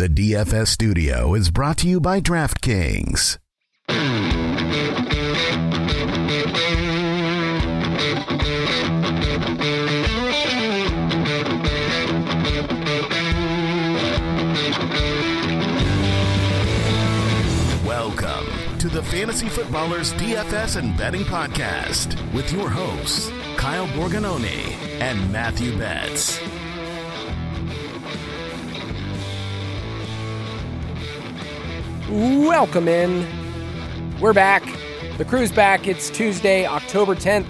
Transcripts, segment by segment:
The DFS studio is brought to you by DraftKings. Welcome to the Fantasy Footballers DFS and Betting Podcast with your hosts, Kyle Borgognoni and Matthew Betz. Welcome in. We're back. The crew's back. It's Tuesday, October 10th.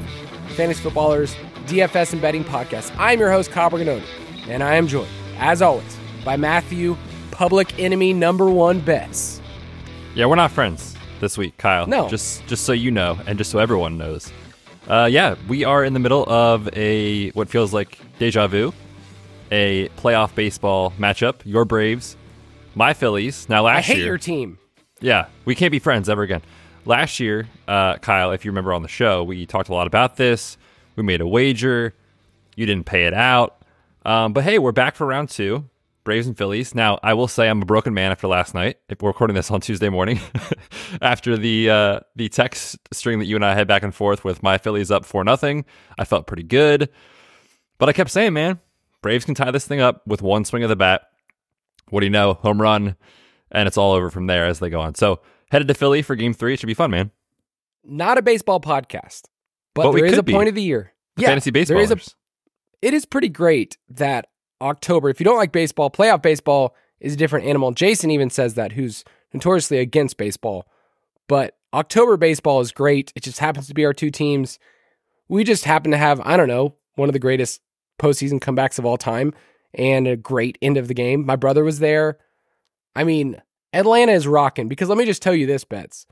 Fantasy Footballers DFS and Betting Podcast. I'm your host, Kyle Borgognoni, and I am joined, as always, by Matthew, public enemy number one Betz. Yeah, we're not friends this week, Kyle. No. Just just so you know, and just so everyone knows. Uh, yeah, we are in the middle of a what feels like deja vu, a playoff baseball matchup. Your Braves, my Phillies. Now last I hate year, your team. yeah, we can't be friends ever again. Last year, uh, Kyle, if you remember on the show, we talked a lot about this. We made a wager. You didn't pay it out. Um, but hey, we're back for round two. Braves and Phillies. Now, I will say I'm a broken man after last night. If we're recording this on Tuesday morning, after the uh, the text string that you and I had back and forth with my Phillies up for nothing, I felt pretty good. But I kept saying, man, Braves can tie this thing up with one swing of the bat. What do you know? Home run, and it's all over from there as they go on. So headed to Philly for Game Three. It should be fun, man. Not a baseball podcast, but, But there is a be. point of the year. The fantasy there is a it is pretty great that October, if you don't like baseball, playoff baseball is a different animal. Jason even says that, who's notoriously against baseball. But October baseball is great. It just happens to be our two teams. We just happen to have, I don't know, one of the greatest postseason comebacks of all time and a great end of the game. My brother was there. I mean, Atlanta is rocking because let me just tell you this, Betz.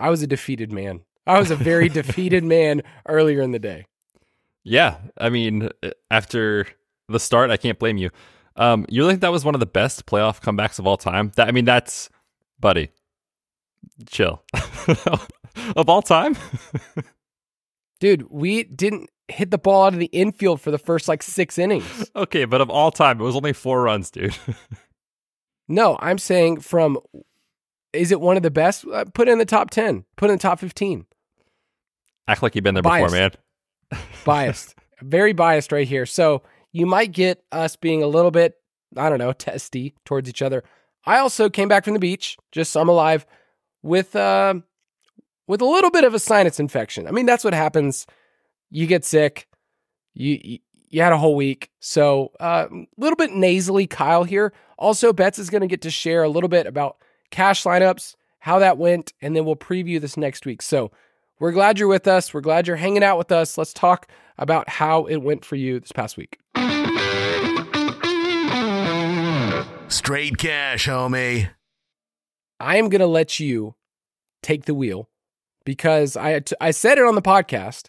I was a defeated man. I was a very defeated man earlier in the day. Yeah, I mean, after the start, I can't blame you. Um, you think that was one of the best playoff comebacks of all time? That I mean, that's buddy, chill. of all time, Dude, we didn't hit the ball out of the infield for the first like six innings. okay, but of all time, it was only four runs, dude. No, I'm saying from is it one of the best? Uh, put in the top 10, put in the top 15. Act like you've been there Biased. before, man. Biased. Very biased right here. So you might get us being a little bit, I don't know, testy towards each other. I also came back from the beach, just so I'm alive, with uh, with a little bit of a sinus infection. I mean, that's what happens. You get sick. You you, had a whole week, so uh, a little bit nasally. Kyle here. Also, Betz is going to get to share a little bit about cash lineups, how that went, and then we'll preview this next week. So we're glad you're with us. We're glad you're hanging out with us. Let's talk about how it went for you this past week. Straight cash, homie. I am going to let you take the wheel because I I said it on the podcast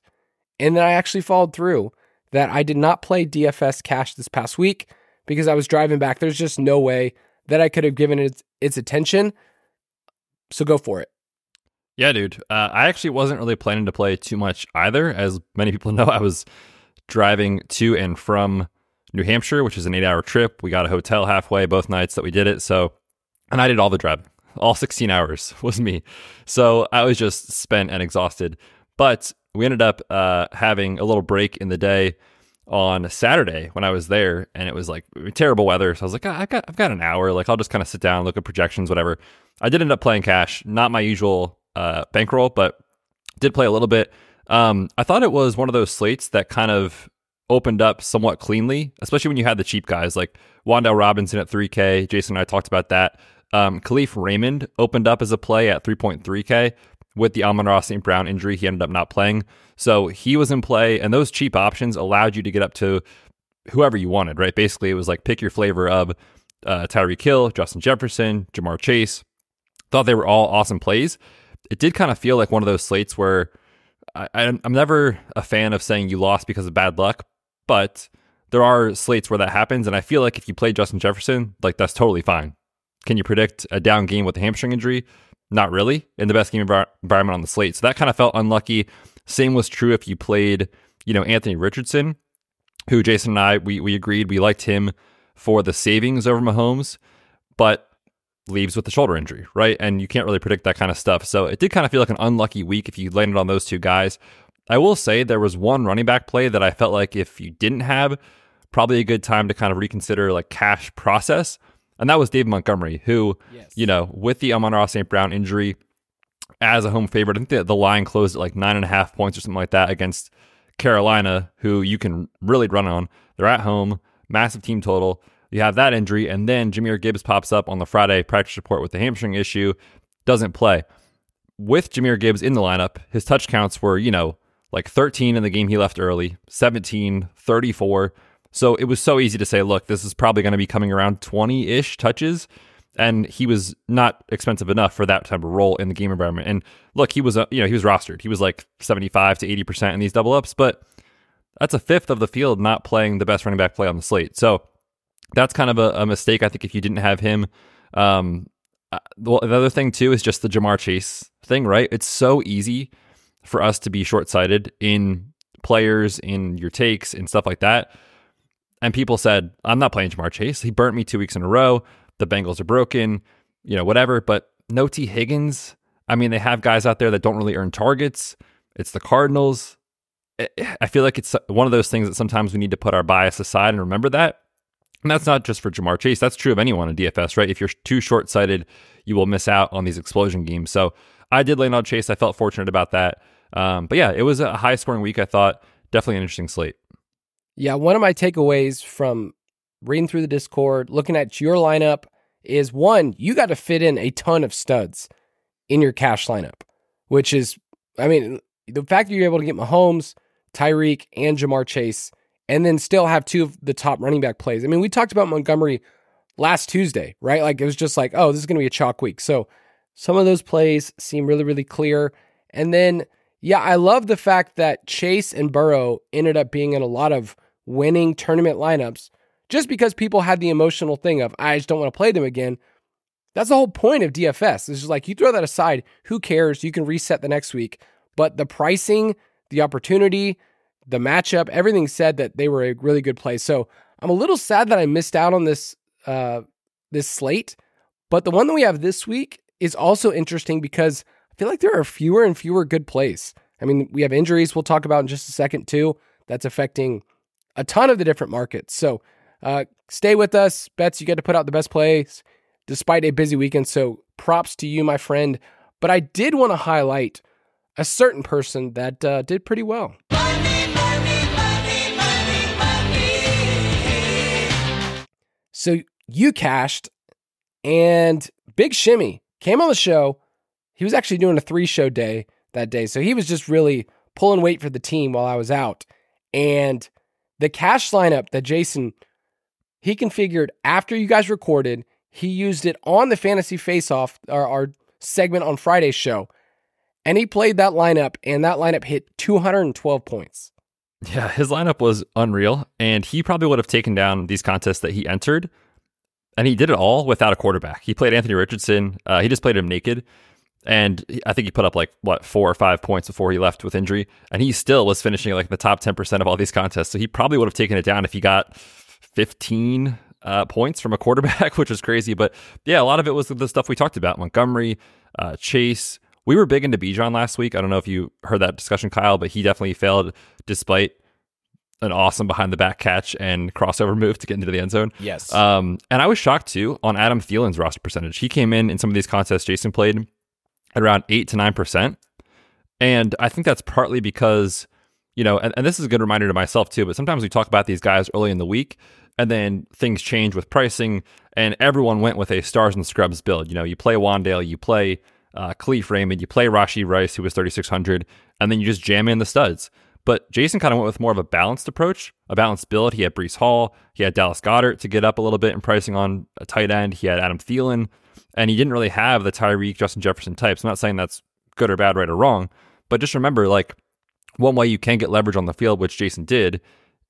and then I actually followed through that I did not play DFS cash this past week because I was driving back. There's just no way that I could have given it its attention. So go for it. Yeah, dude. Uh, I actually wasn't really planning to play too much either. As many people know, I was driving to and from New Hampshire, which is an eight hour trip. We got a hotel halfway both nights that we did it. So, and I did all the driving. All 16 hours was me. So I was just spent and exhausted. But we ended up uh, having a little break in the day on Saturday when I was there, and it was like terrible weather. So I was like, "Ah, I've got, I've got an hour. Like I'll just kind of sit down, look at projections, whatever. I did end up playing cash, not my usual uh, bankroll, but did play a little bit. Um, I thought it was one of those slates that kind of opened up somewhat cleanly, especially when you had the cheap guys like Wan'Dale Robinson at 3K. Jason and I talked about that. Um, Kalif Raymond opened up as a play at 3.3K with the Amon-Ra St. Brown injury. He ended up not playing. So he was in play, and those cheap options allowed you to get up to whoever you wanted, right? Basically, it was like pick your flavor of uh, Tyreek Hill, Justin Jefferson, Ja'Marr Chase. Thought they were all awesome plays. It did kind of feel like one of those slates where I, I'm never a fan of saying you lost because of bad luck, but there are slates where that happens, and I feel like if you play Justin Jefferson, like that's totally fine. Can you predict a down game with a hamstring injury? Not really in the best game envir- environment on the slate. So that kind of felt unlucky. Same was true if you played, you know, Anthony Richardson, who Jason and I we we agreed we liked him for the savings over Mahomes, but leaves with the shoulder injury, right? And you can't really predict that kind of stuff. So it did kind of feel like an unlucky week if you landed on those two guys. I will say there was one running back play that I felt like if you didn't have, probably a good time to kind of reconsider like cash process. And that was Dave Montgomery, who, yes. you know, with the Amon-Ra St. Brown injury as a home favorite, I think the, the line closed at like nine and a half points or something like that against Carolina, who you can really run on. They're at home, massive team total. You have that injury, and then Jahmyr Gibbs pops up on the Friday practice report with the hamstring issue, doesn't play. With Jahmyr Gibbs in the lineup, his touch counts were, you know, like 13 in the game he left early, 17, 34. So it was so easy to say, look, this is probably going to be coming around 20 ish touches. And he was not expensive enough for that type of role in the game environment. And look, he was, uh, you know, he was rostered. He was like 75 to 80% in these double ups, but that's a fifth of the field not playing the best running back play on the slate. So that's kind of a, a mistake, I think, if you didn't have him. Um, uh, well, the other thing, too, is just the Ja'Marr Chase thing, right? It's so easy for us to be short sighted in players, in your takes, and stuff like that. And people said, I'm not playing Ja'Marr Chase. He burnt me two weeks in a row. The Bengals are broken, you know, whatever. But no Tee Higgins. I mean, they have guys out there that don't really earn targets. It's the Cardinals. I feel like it's one of those things that sometimes we need to put our bias aside and remember that. And that's not just for Ja'Marr Chase. That's true of anyone in DFS, right? If you're too short sighted, you will miss out on these explosion games. So I did land on Chase. I felt fortunate about that. Um, but yeah, it was a high scoring week. I thought definitely an interesting slate. Yeah, one of my takeaways from reading through the Discord, looking at your lineup, is one, you got to fit in a ton of studs in your cash lineup, which is, I mean, the fact that you're able to get Mahomes, Tyreek, and Ja'Marr Chase, and then still have two of the top running back plays. I mean, we talked about Montgomery last Tuesday, right? Like it was just like, oh, this is going to be a chalk week. So some of those plays seem really, really clear. And then, yeah, I love the fact that Chase and Burrow ended up being in a lot of winning tournament lineups just because people had the emotional thing of, I just don't want to play them again. That's the whole point of DFS. It's just like you throw that aside, who cares? You can reset the next week. But the pricing, the opportunity, the matchup, everything said that they were a really good play. So I'm a little sad that I missed out on this uh, this slate. But the one that we have this week is also interesting because I feel like there are fewer and fewer good plays. I mean, we have injuries we'll talk about in just a second too. That's affecting a ton of the different markets. So uh, stay with us. Betz, you get to put out the best plays despite a busy weekend. So props to you, my friend. But I did want to highlight a certain person that uh, did pretty well. Money, money, money, so you cashed, and Big Shimmy came on the show. He was actually doing a three show day that day. So he was just really pulling weight for the team while I was out. And the cash lineup that Jason he configured after you guys recorded, he used it on the fantasy face off our, our segment on Friday's show. And he played that lineup, and that lineup hit 212 points. Yeah, his lineup was unreal, and he probably would have taken down these contests that he entered. And he did it all without a quarterback. He played Anthony Richardson. Uh, he just played him naked. And I think he put up like what four or five points before he left with injury, and he still was finishing like the top ten percent of all these contests. So he probably would have taken it down if he got fifteen uh, points from a quarterback, which was crazy. But yeah, a lot of it was the stuff we talked about: Montgomery, uh, Chase. We were big into Bijan last week. I don't know if you heard that discussion, Kyle, but he definitely failed despite an awesome behind the back catch and crossover move to get into the end zone. Yes. Um, and I was shocked too on Adam Thielen's roster percentage. He came in in some of these contests Jason played at around eight to nine percent, and I think that's partly because you know, and, and this is a good reminder to myself too. But sometimes we talk about these guys early in the week, and then things change with pricing, and everyone went with a stars and scrubs build. You know, you play Wan'Dale, you play uh, Kalif Raymond, you play Rashee Rice, who was 3,600, and then you just jam in the studs. But Jason kind of went with more of a balanced approach, a balanced build. He had Breece Hall, he had Dallas Goedert to get up a little bit in pricing on a tight end. He had Adam Thielen, and he didn't really have the Tyreek, Justin Jefferson types. I'm not saying that's good or bad, right or wrong, but just remember, like one way you can get leverage on the field, which Jason did,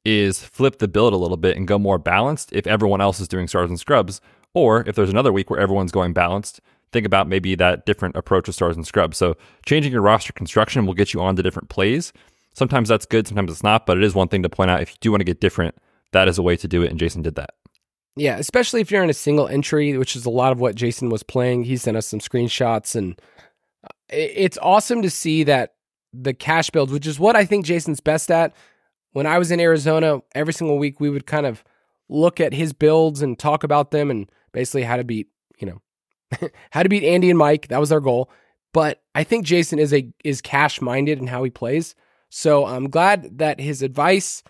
is flip the build a little bit and go more balanced if everyone else is doing stars and scrubs. Or if there's another week where everyone's going balanced, think about maybe that different approach of stars and scrubs. So changing your roster construction will get you on to different plays. Sometimes that's good, sometimes it's not, but it is one thing to point out if you do want to get different, that is a way to do it, and Jason did that. Yeah, especially if you're in a single entry, which is a lot of what Jason was playing. He sent us some screenshots, and uh, it's awesome to see that the cash builds, which is what I think Jason's best at. When I was in Arizona, every single week we would kind of look at his builds and talk about them and basically how to beat, you know, how to beat Andy and Mike. That was our goal. But I think Jason is a is cash minded in how he plays. So I'm glad that his advice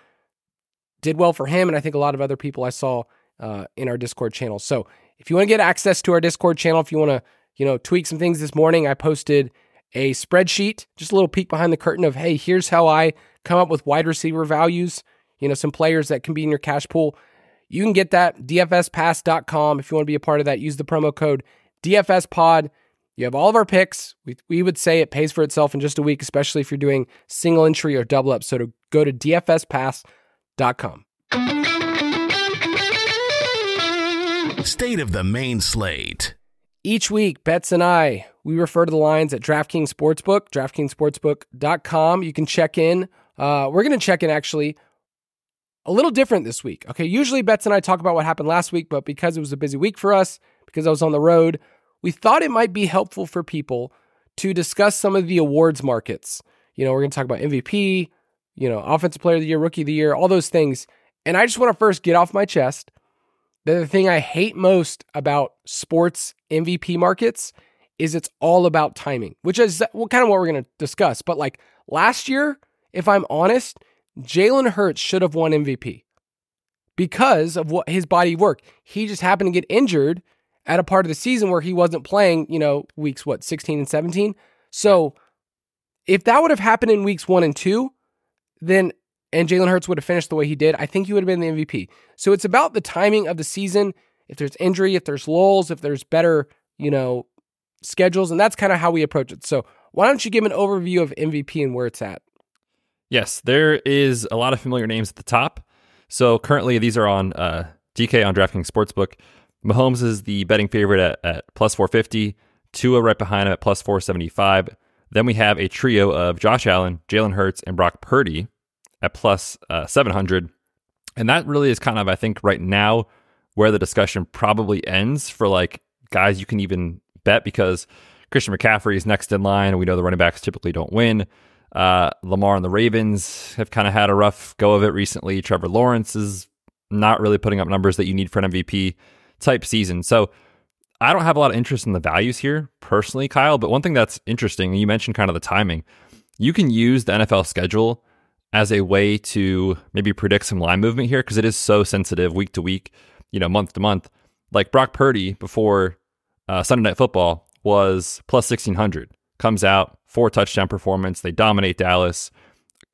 did well for him, and I think a lot of other people I saw uh, in our Discord channel. So if you want to get access to our Discord channel, if you want to, you know, tweak some things this morning, I posted a spreadsheet, just a little peek behind the curtain of, hey, here's how I come up with wide receiver values. You know, some players that can be in your cash pool. You can get that dfspass.com if you want to be a part of that. Use the promo code DFSPod. You have all of our picks. We, we would say it pays for itself in just a week, especially if you're doing single entry or double up. So to go to dfspass.com. State of the main slate. Each week, Betz and I, we refer to the lines at DraftKings Sportsbook, DraftKingsSportsbook.com. You can check in. Uh, we're going to check in actually a little different this week. Okay, usually Betz and I talk about what happened last week, but because it was a busy week for us, because I was on the road, we thought it might be helpful for people to discuss some of the awards markets. You know, we're going to talk about MVP, you know, Offensive Player of the Year, Rookie of the Year, all those things. And I just want to first get off my chest the thing I hate most about sports MVP markets is it's all about timing, which is well, kind of what we're going to discuss. But like last year, if I'm honest, Jalen Hurts should have won MVP because of what his body work. He just happened to get injured at a part of the season where he wasn't playing, you know, weeks what, 16 and 17. So if that would have happened in weeks one and two, then and Jalen Hurts would have finished the way he did, I think he would have been the MVP. So it's about the timing of the season. If there's injury, if there's lulls, if there's better, you know, schedules, and that's kind of how we approach it. So why don't you give an overview of MVP and where it's at? Yes, there is a lot of familiar names at the top. So currently, these are on uh, DK on DraftKings Sportsbook. Mahomes is the betting favorite at, at plus 450. Tua right behind him at plus 475. Then we have a trio of Josh Allen, Jalen Hurts, and Brock Purdy at plus, uh, 700. And that really is kind of, I think, right now where the discussion probably ends for like guys you can even bet because Christian McCaffrey is next in line. And we know the running backs typically don't win. Uh, Lamar and the Ravens have kind of had a rough go of it recently. Trevor Lawrence is not really putting up numbers that you need for an MVP type season. So I don't have a lot of interest in the values here personally, Kyle. But one thing that's interesting, you mentioned kind of the timing. You can use the NFL schedule as a way to maybe predict some line movement here because it is so sensitive week to week, you know, month to month. Like Brock Purdy before uh, Sunday Night Football was plus 1600, comes out, four touchdown performance. They dominate Dallas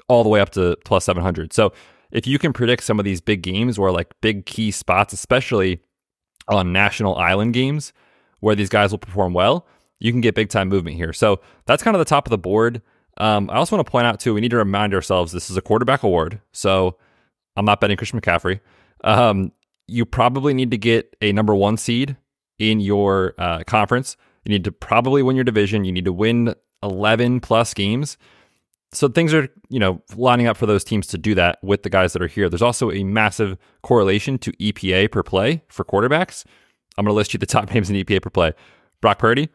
all the way up to plus 700. So if you can predict some of these big games or like big key spots, especially on national island games where these guys will perform well, you can get big time movement here. So that's kind of the top of the board. Um, I also want to point out too, we need to remind ourselves this is a quarterback award. So I'm not betting Christian McCaffrey. Um, you probably need to get a number one seed in your uh, conference. You need to probably win your division. You need to win 11 plus games. So things are, you know, lining up for those teams to do that with the guys that are here. There's also a massive correlation to EPA per play for quarterbacks. I'm going to list you the top names in EPA per play. Brock Purdy,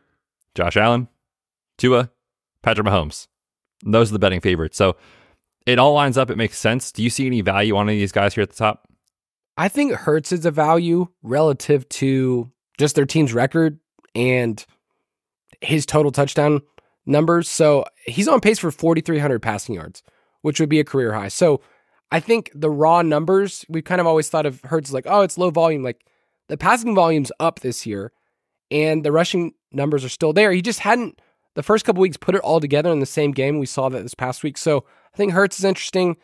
Josh Allen, Tua, Patrick Mahomes. Those are the betting favorites. So it all lines up. It makes sense. Do you see any value on any of these guys here at the top? I think Hurts is a value relative to just their team's record and his total touchdown numbers. So he's on pace for 4,300 passing yards, which would be a career high. So I think the raw numbers, we've kind of always thought of Hurts like, oh, it's low volume. Like the passing volume's up this year and the rushing numbers are still there. He just hadn't, the first couple weeks, put it all together in the same game. We saw that this past week. So I think Hurts is interesting.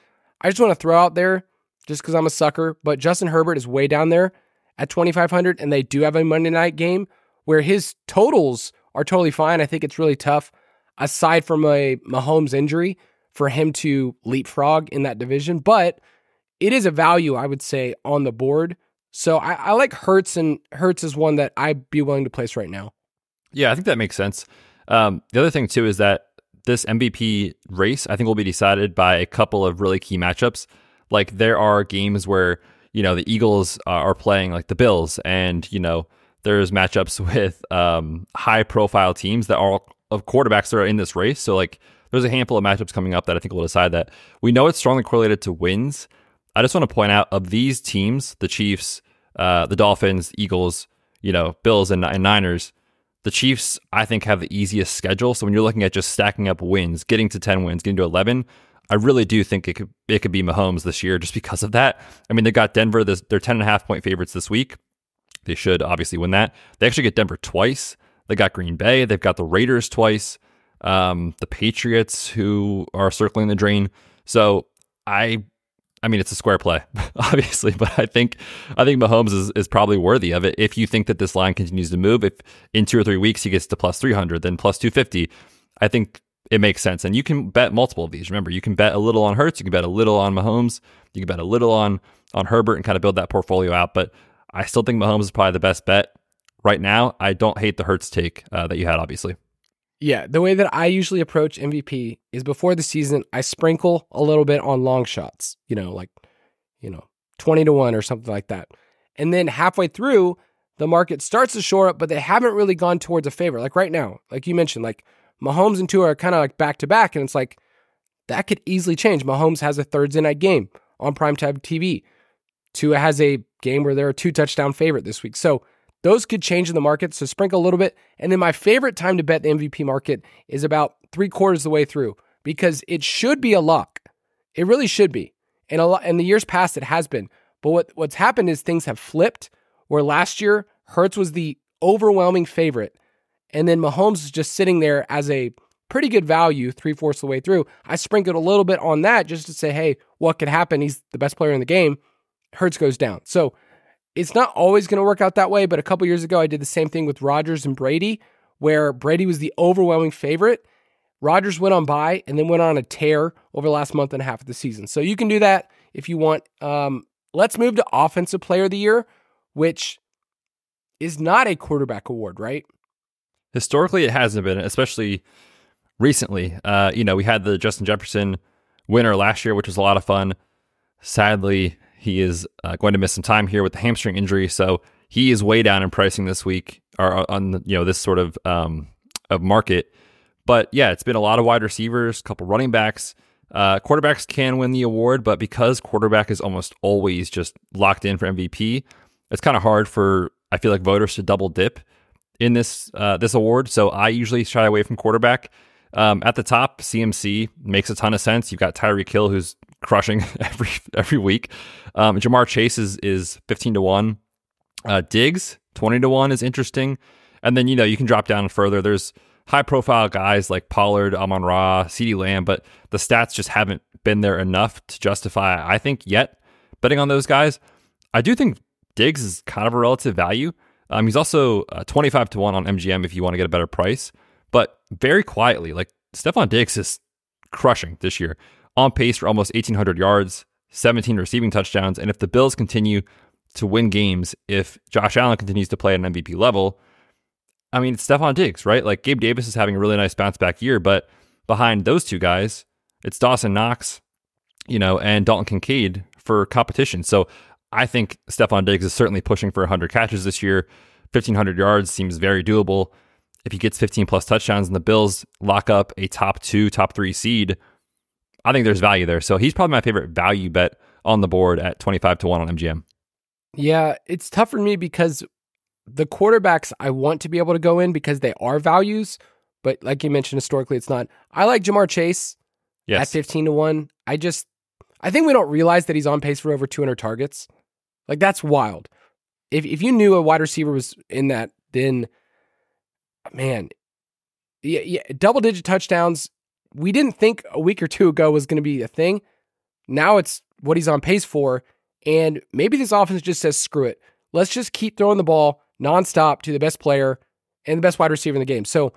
I just want to throw out there, just because I'm a sucker, but Justin Herbert is way down there at 2,500, and they do have a Monday night game where his totals are totally fine. I think it's really tough aside from a Mahomes injury, for him to leapfrog in that division. But it is a value, I would say, on the board. So I, I like Hurts, and Hurts is one that I'd be willing to place right now. Yeah, I think that makes sense. Um, the other thing too is that this MVP race, I think, will be decided by a couple of really key matchups. Like there are games where you know, the Eagles are playing like the Bills, and you know, there's matchups with um, high profile teams that are of quarterbacks that are in this race. So like, there's a handful of matchups coming up that I think will decide that. We know it's strongly correlated to wins. I just want to point out of these teams, the Chiefs, uh, the Dolphins, Eagles, you know, Bills, and, and Niners. The Chiefs, I think, have the easiest schedule. So when you're looking at just stacking up wins, getting to 10 wins, getting to 11, I really do think it could it could be Mahomes this year just because of that. I mean, they got Denver. This, they're 10 and a half point favorites this week. They should obviously win that. They actually get Denver twice. They got Green Bay. They've got the Raiders twice. Um, the Patriots, who are circling the drain. So I I mean, it's a square play, obviously, but I think I think Mahomes is, is probably worthy of it. If you think that this line continues to move, if in two or three weeks he gets to plus three hundred, then plus two fifty, I think it makes sense. And you can bet multiple of these. Remember, you can bet a little on Hurts, you can bet a little on Mahomes, you can bet a little on on Herbert, and kind of build that portfolio out. But I still think Mahomes is probably the best bet right now. I don't hate the Hurts take uh, that you had, obviously. Yeah, the way that I usually approach MVP is before the season, I sprinkle a little bit on long shots, you know, like, you know, 20 to 1 or something like that. And then halfway through, the market starts to shore up, but they haven't really gone towards a favor. Like right now, like you mentioned, like Mahomes and Tua are kind of like back to back, and it's like that could easily change. Mahomes has a Thursday night game on primetime TV. Tua has a game where they're a two touchdown favorite this week. So those could change in the market. So sprinkle a little bit. And then my favorite time to bet the MVP market is about three quarters of the way through because it should be a lock. It really should be. And a lot in the years past it has been. But what, what's happened is things have flipped where last year Hurts was the overwhelming favorite. And then Mahomes is just sitting there as a pretty good value three fourths of the way through. I sprinkled a little bit on that just to say, hey, what could happen? He's the best player in the game. Hurts goes down. So it's not always going to work out that way, but a couple years ago, I did the same thing with Rodgers and Brady, where Brady was the overwhelming favorite. Rodgers went on by and then went on a tear over the last month and a half of the season. So you can do that if you want. Um, let's move to Offensive Player of the Year, which is not a quarterback award, right? Historically, it hasn't been, especially recently. Uh, you know, we had the Justin Jefferson winner last year, which was a lot of fun. Sadly, he is uh, going to miss some time here with the hamstring injury, so he is way down in pricing this week or uh, on you know this sort of um, of market. But yeah, it's been a lot of wide receivers, a couple running backs. Uh, quarterbacks can win the award, but because quarterback is almost always just locked in for MVP, it's kind of hard for I feel like voters to double dip in this uh, this award. So I usually shy away from quarterback. Um, at the top, CMC makes a ton of sense. You've got Tyreek Hill, who's crushing every every week. Um, Ja'Marr Chase is is fifteen to one. Uh, Diggs twenty to one is interesting, and then you know you can drop down further. There's high profile guys like Pollard, Amon Ra, CeeDee Lamb, but the stats just haven't been there enough to justify. I think yet betting on those guys. I do think Diggs is kind of a relative value. Um, he's also uh, 25 to 1 on MGM if you want to get a better price. But very quietly, like Stefon Diggs is crushing this year on pace for almost 1,800 yards, 17 receiving touchdowns. And if the Bills continue to win games, if Josh Allen continues to play at an MVP level, I mean, it's Stefon Diggs, right? Like Gabe Davis is having a really nice bounce back year, but behind those two guys, it's Dawson Knox, you know, and Dalton Kincaid for competition. So I think Stefon Diggs is certainly pushing for 100 catches this year. 1,500 yards seems very doable. If he gets 15 plus touchdowns and the Bills lock up a top two, top three seed, I think there's value there. So he's probably my favorite value bet on the board at 25 to 1 on MGM. Yeah, it's tough for me because the quarterbacks I want to be able to go in because they are values, but like you mentioned historically it's not. I like Ja'Marr Chase yes. at 15 to 1. I just I think we don't realize that he's on pace for over 200 targets. Like that's wild. If if you knew a wide receiver was in that then man, yeah, yeah double digit touchdowns we didn't think a week or two ago was going to be a thing. Now it's what he's on pace for. And maybe this offense just says, screw it. Let's just keep throwing the ball nonstop to the best player and the best wide receiver in the game. So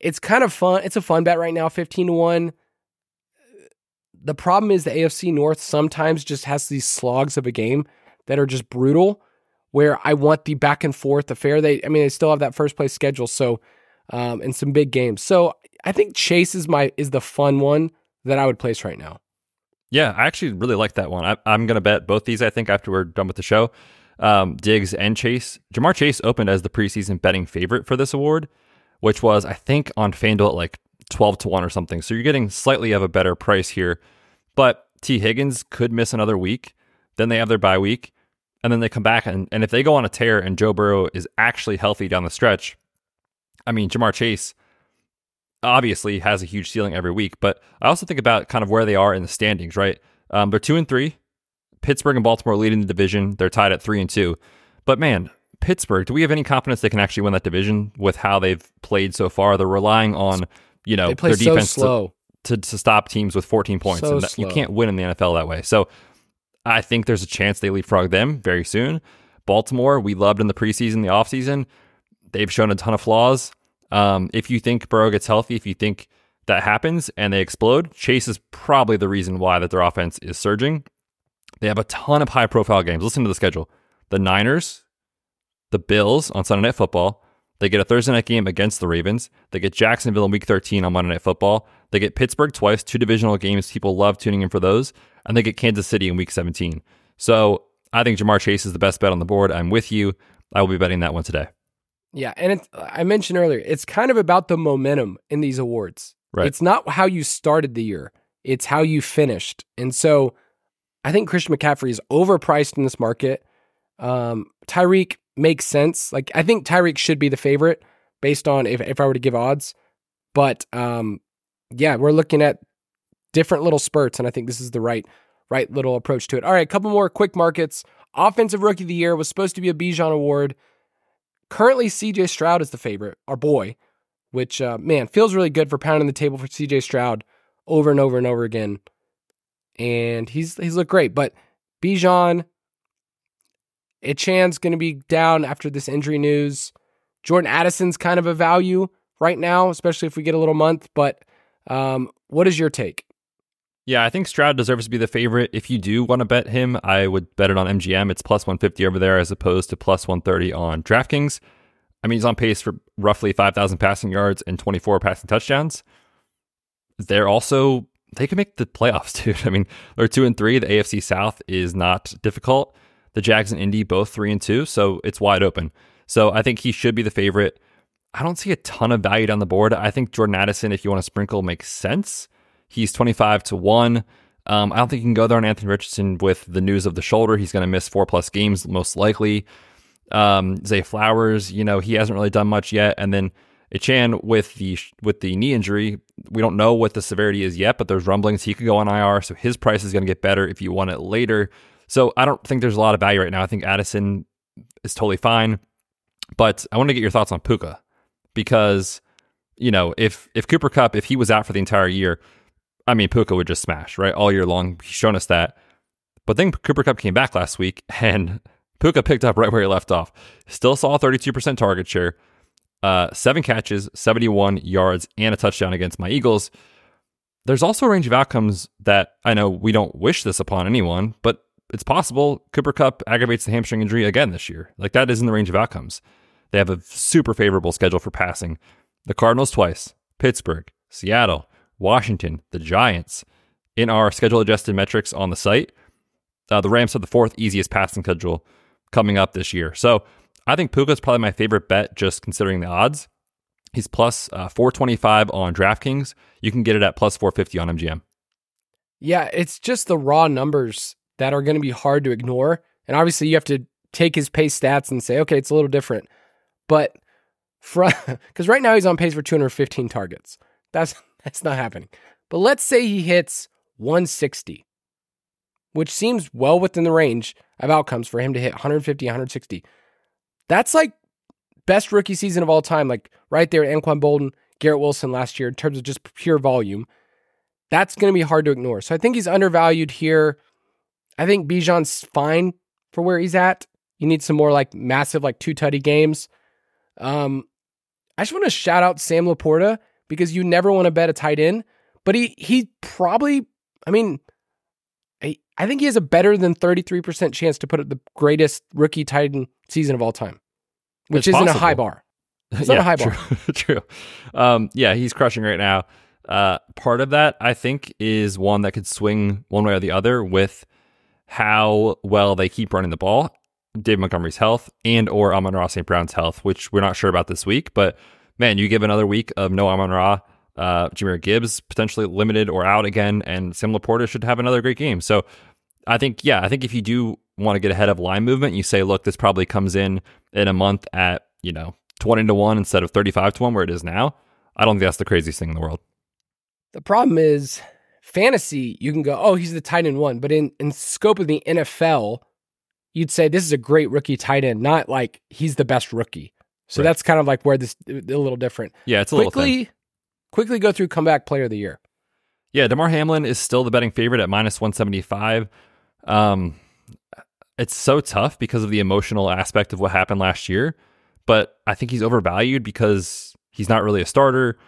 it's kind of fun. It's a fun bet right now, 15 to 1. The problem is the AFC North sometimes just has these slogs of a game that are just brutal where I want the back and forth affair. They, I mean, they still have that first place schedule. So, um, and some big games. So I think Chase is my is the fun one that I would place right now. Yeah, I actually really like that one. I, am going to bet both these, I think, after we're done with the show. Um, Diggs and Chase. Ja'Marr Chase opened as the preseason betting favorite for this award, which was, I think, on FanDuel at like 12 to 1 or something. So you're getting slightly of a better price here. But Tee Higgins could miss another week. Then they have their bye week. And then they come back. And, and if they go on a tear and Joe Burrow is actually healthy down the stretch, I mean, Ja'Marr Chase obviously has a huge ceiling every week. But I also think about kind of where they are in the standings, right? Um, they're two and three. Pittsburgh and Baltimore leading the division. They're tied at three and two. But man, Pittsburgh, do we have any confidence they can actually win that division with how they've played so far? They're relying on, you know, their defense so to, to, to, stop teams with 14 points. So and that, you can't win in the NFL that way. So I think there's a chance they leapfrog them very soon. Baltimore, we loved in the preseason, the offseason. They've shown a ton of flaws. Um, if you think Burrow gets healthy, if you think that happens and they explode, Chase is probably the reason why that their offense is surging. They have a ton of high profile games. Listen to the schedule. The Niners, the Bills on Sunday Night Football. They get a Thursday night game against the Ravens. They get Jacksonville in week 13 on Monday Night Football. They get Pittsburgh twice, two divisional games. People love tuning in for those. And they get Kansas City in week 17. So I think Ja'Marr Chase is the best bet on the board. I'm with you. I will be betting that one today. Yeah, and it, I mentioned earlier, it's kind of about the momentum in these awards. Right. It's not how you started the year; it's how you finished. And so, I think Christian McCaffrey is overpriced in this market. Um, Tyreek makes sense. Like I think Tyreek should be the favorite based on if if I were to give odds. But um, yeah, we're looking at different little spurts, and I think this is the right right little approach to it. All right, a couple more quick markets. Offensive Rookie of the Year was supposed to be a Bijan Award. Currently, CJ Stroud is the favorite, our boy, which, uh, man, feels really good for pounding the table for CJ Stroud over and over and over again. And he's he's looked great. But Bijan, Achane's going to be down after this injury news. Jordan Addison's kind of a value right now, especially if we get a little month. But um, what is your take? Yeah, I think Stroud deserves to be the favorite. If you do want to bet him, I would bet it on MGM. It's plus 150 over there as opposed to plus 130 on DraftKings. I mean, he's on pace for roughly 5,000 passing yards and 24 passing touchdowns. They're also, they can make the playoffs, dude. I mean, they're two and three. The AFC South is not difficult. The Jags and Indy both three and two, so it's wide open. So I think he should be the favorite. I don't see a ton of value down the board. I think Jordan Addison, if you want to sprinkle, makes sense. He's 25 to 1. Um, I don't think you can go there on Anthony Richardson with the news of the shoulder. He's going to miss four plus games, most likely. Um, Zay Flowers, you know, he hasn't really done much yet. And then Achane with the with the knee injury, we don't know what the severity is yet, but there's rumblings he could go on IR, so his price is going to get better if you want it later. So I don't think there's a lot of value right now. I think Addison is totally fine, but I want to get your thoughts on Puka because you know if if Cooper Kupp if he was out for the entire year, I mean, Puka would just smash, right? All year long. He's shown us that. But then Cooper Kupp came back last week and Puka picked up right where he left off. Still saw 32% target share, uh, seven catches, 71 yards, and a touchdown against my Eagles. There's also a range of outcomes that I know we don't wish this upon anyone, but it's possible Cooper Kupp aggravates the hamstring injury again this year. Like that is in the range of outcomes. They have a super favorable schedule for passing. The Cardinals twice, Pittsburgh, Seattle, Washington, the Giants. In our schedule adjusted metrics on the site, uh, the Rams have the fourth easiest passing schedule coming up this year. So I think Puka is probably my favorite bet just considering the odds. He's plus, uh, 425 on DraftKings. You can get it at plus 450 on MGM. Yeah, it's just the raw numbers that are going to be hard to ignore. And obviously, you have to take his pace stats and say, okay, it's a little different. But because right now he's on pace for 215 targets. That's that's not happening. But let's say he hits 160, which seems well within the range of outcomes for him to hit 150, 160. That's like best rookie season of all time, like right there at Anquan Boldin, Garrett Wilson last year in terms of just pure volume. That's going to be hard to ignore. So I think he's undervalued here. I think Bijan's fine for where he's at. You need some more like massive, like two tutty games. Um, I just want to shout out Sam LaPorta because you never want to bet a tight end. But he he probably, I mean, I, I think he has a better than 33% chance to put up the greatest rookie tight end season of all time, which it's isn't possible. a high bar. It's yeah, not a high bar. True. true. Um, yeah, he's crushing right now. Uh, part of that, I think, is one that could swing one way or the other with how well they keep running the ball, Dave Montgomery's health, and or Amon-Ra St. Brown's health, which we're not sure about this week. But man, you give another week of no Amon-Ra, uh, Jahmyr Gibbs potentially limited or out again, and Sam LaPorta should have another great game. So I think, yeah, I think if you do want to get ahead of line movement, you say, look, this probably comes in in a month at, you know, 20 to 1 instead of 35 to 1 where it is now. I don't think that's the craziest thing in the world. The problem is fantasy, you can go, oh, he's the tight end one. But in, in scope of the NFL, you'd say this is a great rookie tight end, not like he's the best rookie. So right. that's kind of like where this a little different. Yeah, it's a quickly, little thin. quickly go through comeback player of the year. Yeah, Damar Hamlin is still the betting favorite at minus 175. Um, it's so tough because of the emotional aspect of what happened last year, but I think he's overvalued because he's not really a starter.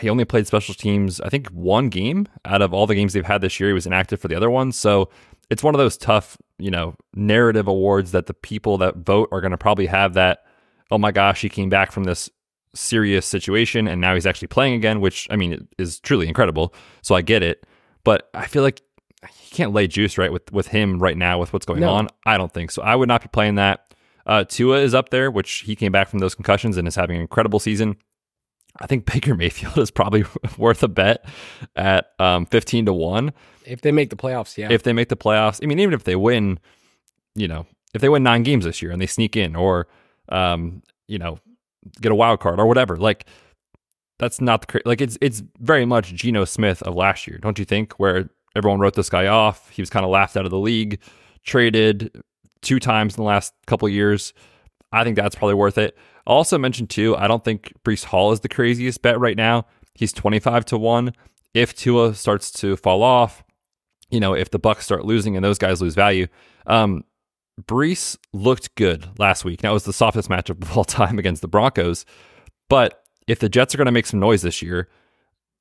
He only played special teams, I think, one game out of all the games they've had this year. He was inactive for the other one. So it's one of those tough, you know, narrative awards that the people that vote are going to probably have that, oh my gosh, he came back from this serious situation and now he's actually playing again, which I mean is truly incredible. So I get it. But I feel like he can't lay juice right with with him right now with what's going no. on. I don't think so. I would not be playing that. Uh, Tua is up there, which he came back from those concussions and is having an incredible season. I think Baker Mayfield is probably worth a bet at um, 15 to 1. If they make the playoffs, yeah. If they make the playoffs, I mean, even if they win, you know, if they win nine games this year and they sneak in or, um, you know, get a wild card or whatever, like that's not the, like it's, it's very much Geno Smith of last year, don't you think? Where everyone wrote this guy off. He was kind of laughed out of the league, traded two times in the last couple years. I think that's probably worth it. Also mention too, I don't think Breece Hall is the craziest bet right now. He's 25 to 1. If Tua starts to fall off, you know, if the Bucs start losing and those guys lose value, um, Breece looked good last week. Now it was the softest matchup of all time against the Broncos. But if the Jets are going to make some noise this year,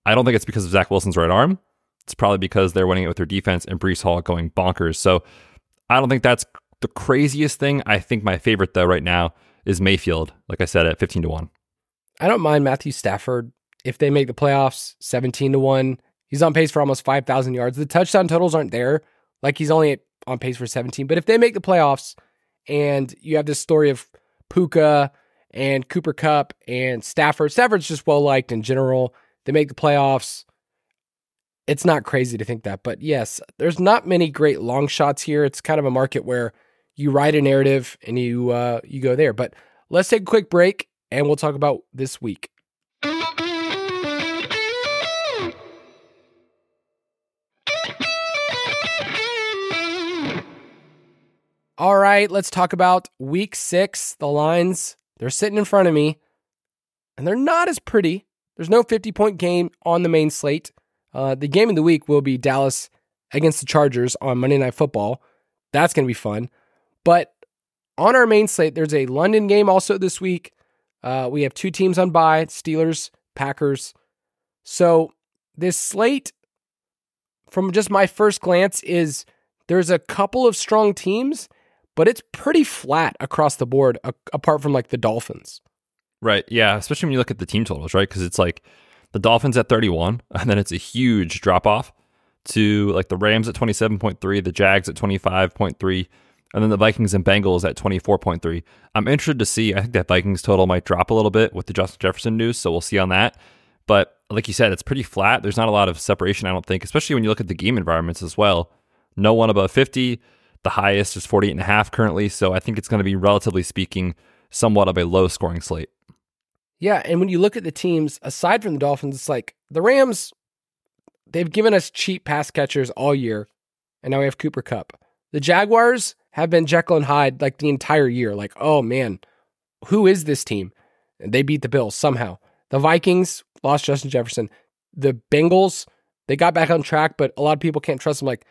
I don't think it's because of Zach Wilson's right arm. It's probably because they're winning it with their defense and Breece Hall going bonkers. So I don't think that's the craziest thing. I think my favorite though right now is Mayfield, like I said, at 15 to 1. I don't mind Matthew Stafford if they make the playoffs 17 to 1. He's on pace for almost 5,000 yards. The touchdown totals aren't there. Like he's only on pace for 17. But if they make the playoffs and you have this story of Puka and Cooper Kupp and Stafford, Stafford's just well liked in general. They make the playoffs. It's not crazy to think that. But yes, there's not many great long shots here. It's kind of a market where you write a narrative and you uh, you go there. But let's take a quick break and we'll talk about this week. All right, let's talk about week six. The lines, they're sitting in front of me, and they're not as pretty. There's no 50 point game on the main slate. Uh, the game of the week will be Dallas against the Chargers on Monday Night Football. That's going to be fun. But on our main slate, there's a London game also this week. Uh, we have two teams on bye Steelers, Packers. So this slate, from just my first glance, is there's a couple of strong teams, but it's pretty flat across the board, a- apart from like the Dolphins. Right. Yeah. Especially when you look at the team totals, right? Because it's like the Dolphins at 31, and then it's a huge drop off to like the Rams at 27.3, the Jags at 25.3, and then the Vikings and Bengals at 24.3. I'm interested to see. I think that Vikings total might drop a little bit with the Justin Jefferson news, so we'll see on that. But like you said, it's pretty flat. There's not a lot of separation, I don't think, especially when you look at the game environments as well. No one above 50. The highest is 48 and a half currently, so I think it's going to be relatively speaking somewhat of a low scoring slate. Yeah, and when you look at the teams aside from the Dolphins, it's like the Rams they've given us cheap pass catchers all year, and now we have Cooper Kupp. The Jaguars have been Jekyll and Hyde like the entire year. Like, oh man, who is this team? And they beat the Bills somehow. The Vikings lost Justin Jefferson. The Bengals, they got back on track, but a lot of people can't trust them. Like,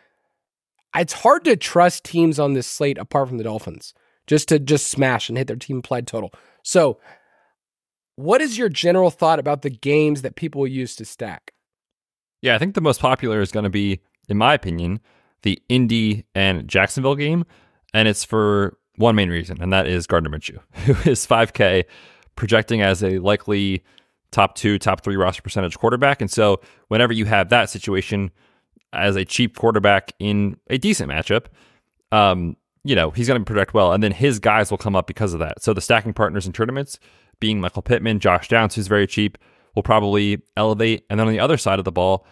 it's hard to trust teams on this slate apart from the Dolphins just to just smash and hit their team applied total. So, what is your general thought about the games that people use to stack? Yeah, I think the most popular is going to be, in my opinion, the Indy and Jacksonville game and it's for one main reason, and that is Gardner Minshew, who is 5K, projecting as a likely top two, top three roster percentage quarterback. And so whenever you have that situation as a cheap quarterback in a decent matchup, um, you know, he's going to project well. And then his guys will come up because of that. So the stacking partners in tournaments being Michael Pittman, Josh Downs, who's very cheap, will probably elevate. And then on the other side of the ball,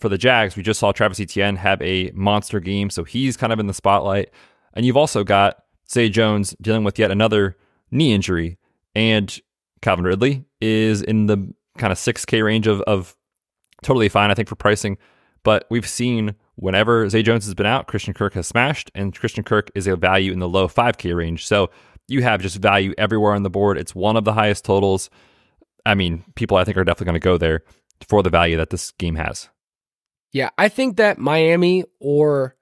for the Jags, we just saw Travis Etienne have a monster game. So he's kind of in the spotlight. And you've also got Zay Jones dealing with yet another knee injury. And Calvin Ridley is in the kind of 6K range of, of totally fine, I think, for pricing. But we've seen whenever Zay Jones has been out, Christian Kirk has smashed, and Christian Kirk is a value in the low 5K range. So you have just value everywhere on the board. It's one of the highest totals. I mean, people I think are definitely going to go there for the value that this game has. Yeah, I think that Miami or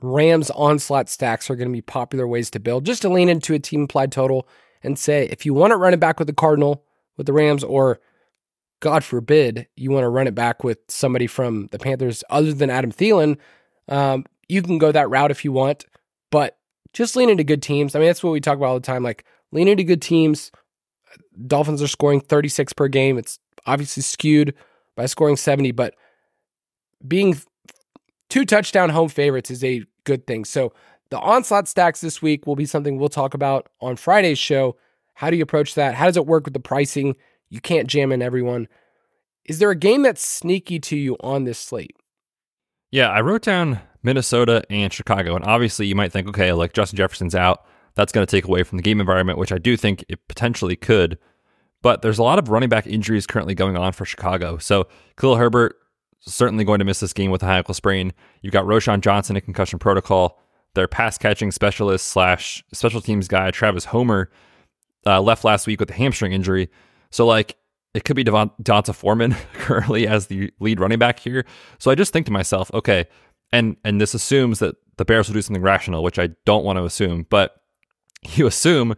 Rams onslaught stacks are going to be popular ways to build, just to lean into a team implied total and say, if you want to run it back with the Cardinal, with the Rams, or God forbid, you want to run it back with somebody from the Panthers other than Adam Thielen, um, you can go that route if you want, but just lean into good teams. I mean, that's what we talk about all the time. Like, lean into good teams. Dolphins are scoring 36 per game. It's obviously skewed by scoring 70, but being two touchdown home favorites is a good thing. So the onslaught stacks this week will be something we'll talk about on Friday's show. How do you approach that? How does it work with the pricing? You can't jam in everyone. Is there a game that's sneaky to you on this slate? Yeah, I wrote down Minnesota and Chicago. And obviously, you might think, okay, like Justin Jefferson's out. That's going to take away from the game environment, which I do think it potentially could. But there's a lot of running back injuries currently going on for Chicago. So Khalil Herbert certainly going to miss this game with a high ankle sprain. You've got Roschon Johnson in concussion protocol. Their pass catching specialist slash special teams guy Travis Homer uh, left last week with a hamstring injury. So like it could be Devon- D'Onta Foreman currently as the lead running back here. So I just think to myself, okay, and and this assumes that the Bears will do something rational, which I don't want to assume, but you assume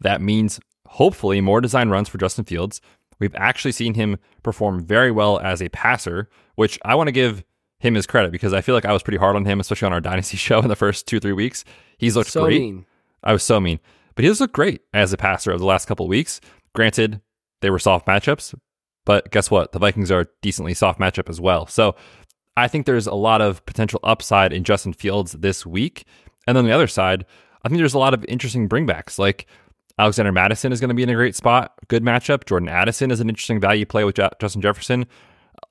that means hopefully more design runs for Justin Fields. We've actually seen him perform very well as a passer, which I want to give him his credit because I feel like I was pretty hard on him, especially on our Dynasty show in the first two, three weeks. He's looked so great. Mean. I was so mean. But he has looked great as a passer over the last couple of weeks. Granted, they were soft matchups, but guess what? The Vikings are a decently soft matchup as well. So I think there's a lot of potential upside in Justin Fields this week. And then the other side, I think there's a lot of interesting bringbacks. Like Alexander Mattison is going to be in a great spot. Good matchup. Jordan Addison is an interesting value play with Justin Jefferson.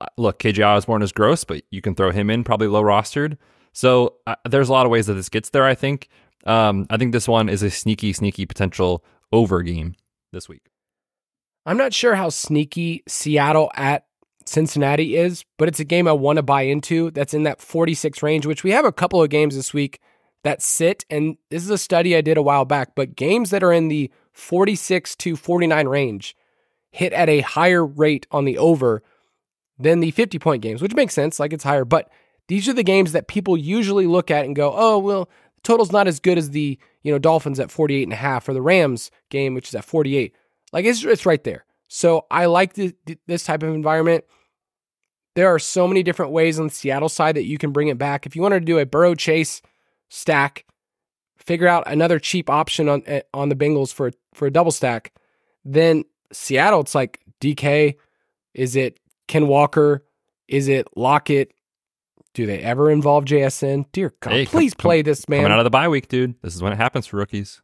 Uh, look, KJ Osborn is gross, but you can throw him in, probably low rostered. So uh, there's a lot of ways that this gets there, I think. Um, I think this one is a sneaky, sneaky potential over game this week. I'm not sure how sneaky Seattle at Cincinnati is, but it's a game I want to buy into that's in that 46 range, which we have a couple of games this week that sit. And this is a study I did a while back, but games that are in the 46 to 49 range hit at a higher rate on the over than the 50 point games, which makes sense. Like it's higher, but these are the games that people usually look at and go, oh, well, the total's not as good as the, you know, Dolphins at 48 and a half or the Rams game, which is at 48. Like it's, it's right there. So I like the, this type of environment. There are so many different ways on the Seattle side that you can bring it back. If you wanted to do a Burrow Chase stack, figure out another cheap option on eh, on the Bengals for for a double stack, then Seattle, it's like DK. Is it Ken Walker? Is it Lockett? Do they ever involve JSN? Dear God, hey, please come, play this man. Coming out of the bye week, dude. This is when it happens for rookies.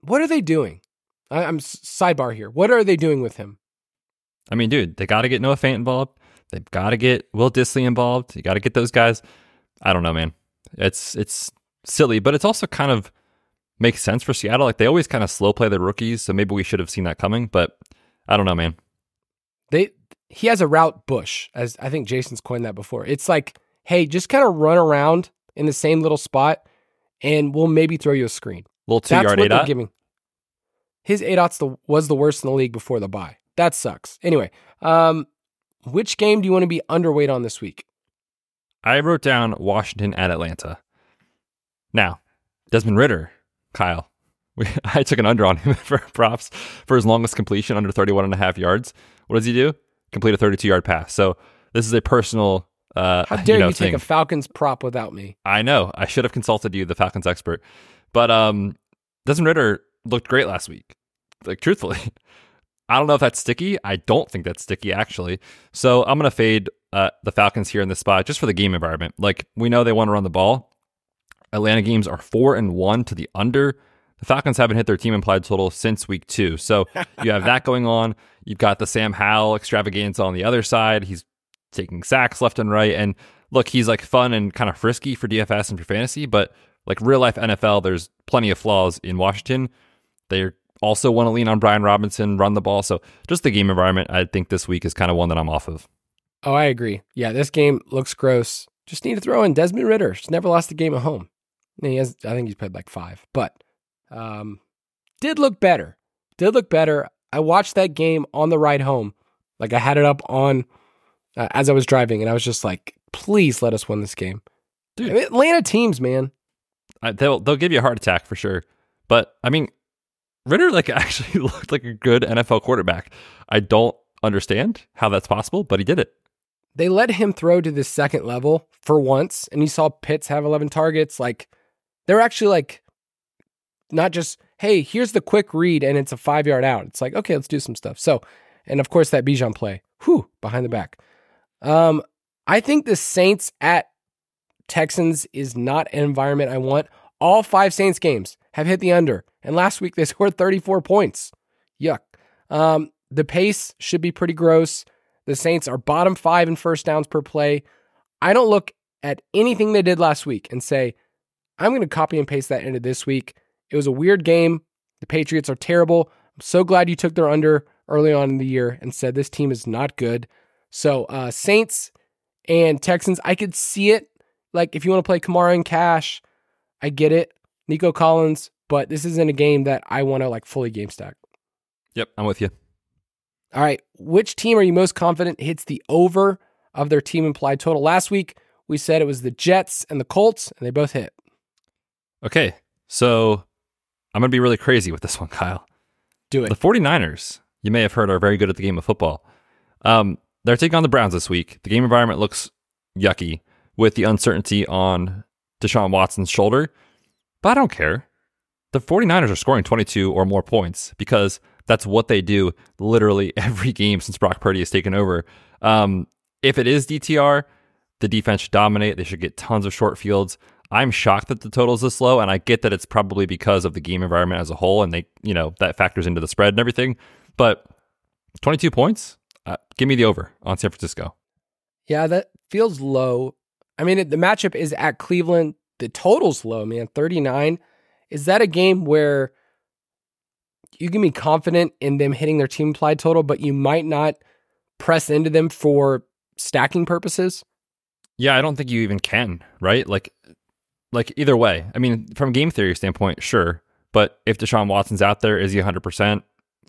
What are they doing? I, I'm sidebar here. What are they doing with him? I mean, dude, they got to get Noah Fant involved. They've got to get Will Dissly involved. You got to get those guys. I don't know, man. It's it's silly, but it's also kind of makes sense for Seattle. Like they always kind of slow play their rookies, so maybe we should have seen that coming. But I don't know, man. They he has a route bush, as I think Jason's coined that before. It's like, hey, just kind of run around in the same little spot, and we'll maybe throw you a screen. Little two That's yard what they're giving. His ADOT's the was the worst in the league before the bye. That sucks. Anyway, um, which game do you want to be underweight on this week? I wrote down Washington at Atlanta. Now, Desmond Ridder, Kyle. We, I took an under on him for props for his longest completion under 31 and a half yards. What does he do? Complete a 32 yard pass. So this is a personal. Uh, How dare you, know, you take a Falcons prop without me? I know. I should have consulted you, the Falcons expert. But um, Desmond Ridder looked great last week. Like truthfully, I don't know if that's sticky. I don't think that's sticky actually. So I'm gonna fade uh, the Falcons here in this spot just for the game environment. Like we know they want to run the ball. Atlanta games are four and one to the under. The Falcons haven't hit their team implied total since week two. So you have that going on. You've got the Sam Howell extravaganza on the other side. He's taking sacks left and right. And look, he's like fun and kind of frisky for DFS and for fantasy, but like real life NFL, there's plenty of flaws in Washington. They also want to lean on Brian Robinson, run the ball. So just the game environment, I think this week is kind of one that I'm off of. Oh, I agree. Yeah, this game looks gross. Just need to throw in Desmond Ridder. He's never lost a game at home. he has, I think he's played like five, but um, did look better. Did look better. I watched that game on the ride home. Like I had it up on uh, as I was driving, and I was just like, please let us win this game. Dude, I mean, Atlanta teams, man. I, they'll they'll give you a heart attack for sure. But I mean, Ridder like actually looked like a good NFL quarterback. I don't understand how that's possible, but he did it. They let him throw to the second level for once, and you saw Pitts have 11 targets. Like they're actually like not just hey, here's the quick read and it's a five yard out. It's like okay, let's do some stuff. So, and of course that Bijan play, whew, behind the back. Um, I think the Saints at Texans is not an environment I want. All five Saints games have hit the under, and last week they scored 34 points. Yuck. Um, the pace should be pretty gross. The Saints are bottom five in first downs per play. I don't look at anything they did last week and say, I'm going to copy and paste that into this week. It was a weird game. The Patriots are terrible. I'm so glad you took their under early on in the year and said this team is not good. So, uh, Saints and Texans, I could see it. Like, if you want to play Kamara and Cash, I get it. Nico Collins, but this isn't a game that I want to like fully game stack. Yep, I'm with you. All right. Which team are you most confident hits the over of their team implied total? Last week, we said it was the Jets and the Colts, and they both hit. Okay. So I'm going to be really crazy with this one, Kyle. Do it. The 49ers, you may have heard, are very good at the game of football. Um, they're taking on the Browns this week. The game environment looks yucky with the uncertainty on Deshaun Watson's shoulder, but I don't care. The 49ers are scoring 22 or more points because that's what they do literally every game since Brock Purdy has taken over. Um, if it is DTR, the defense should dominate. They should get tons of short fields. I'm shocked that the total is this low, and I get that it's probably because of the game environment as a whole, and they, you know, that factors into the spread and everything. But 22 points, uh, give me the over on San Francisco. Yeah, that feels low. I mean, the matchup is at Cleveland. The total's low, man. 39. Is that a game where you can be confident in them hitting their team implied total, but you might not press into them for stacking purposes? Yeah, I don't think you even can, right? Like like either way. I mean, from game theory standpoint, sure. But if Deshaun Watson's out there, is he 100%?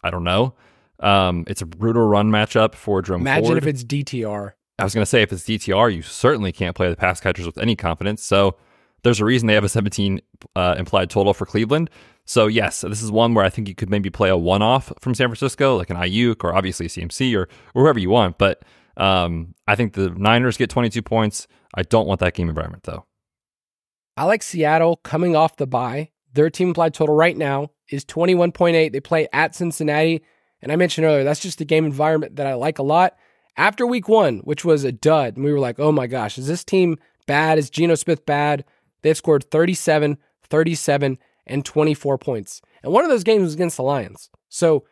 I don't know. Um, it's a brutal run matchup for Jerome Imagine Ford. if it's DTR. I was going to say, if it's DTR, you certainly can't play the pass catchers with any confidence. So there's a reason they have a 17 uh, implied total for Cleveland. So yes, this is one where I think you could maybe play a one-off from San Francisco, like an Aiyuk or obviously CMC or, or whoever you want. But um, I think the Niners get 22 points. I don't want that game environment though. I like Seattle coming off the bye. Their team implied total right now is 21.8. They play at Cincinnati. And I mentioned earlier, that's just a game environment that I like a lot. After week one, which was a dud, and we were like, oh my gosh, is this team bad? Is Geno Smith bad? They've scored 37, 37, and 24 points. And one of those games was against the Lions. So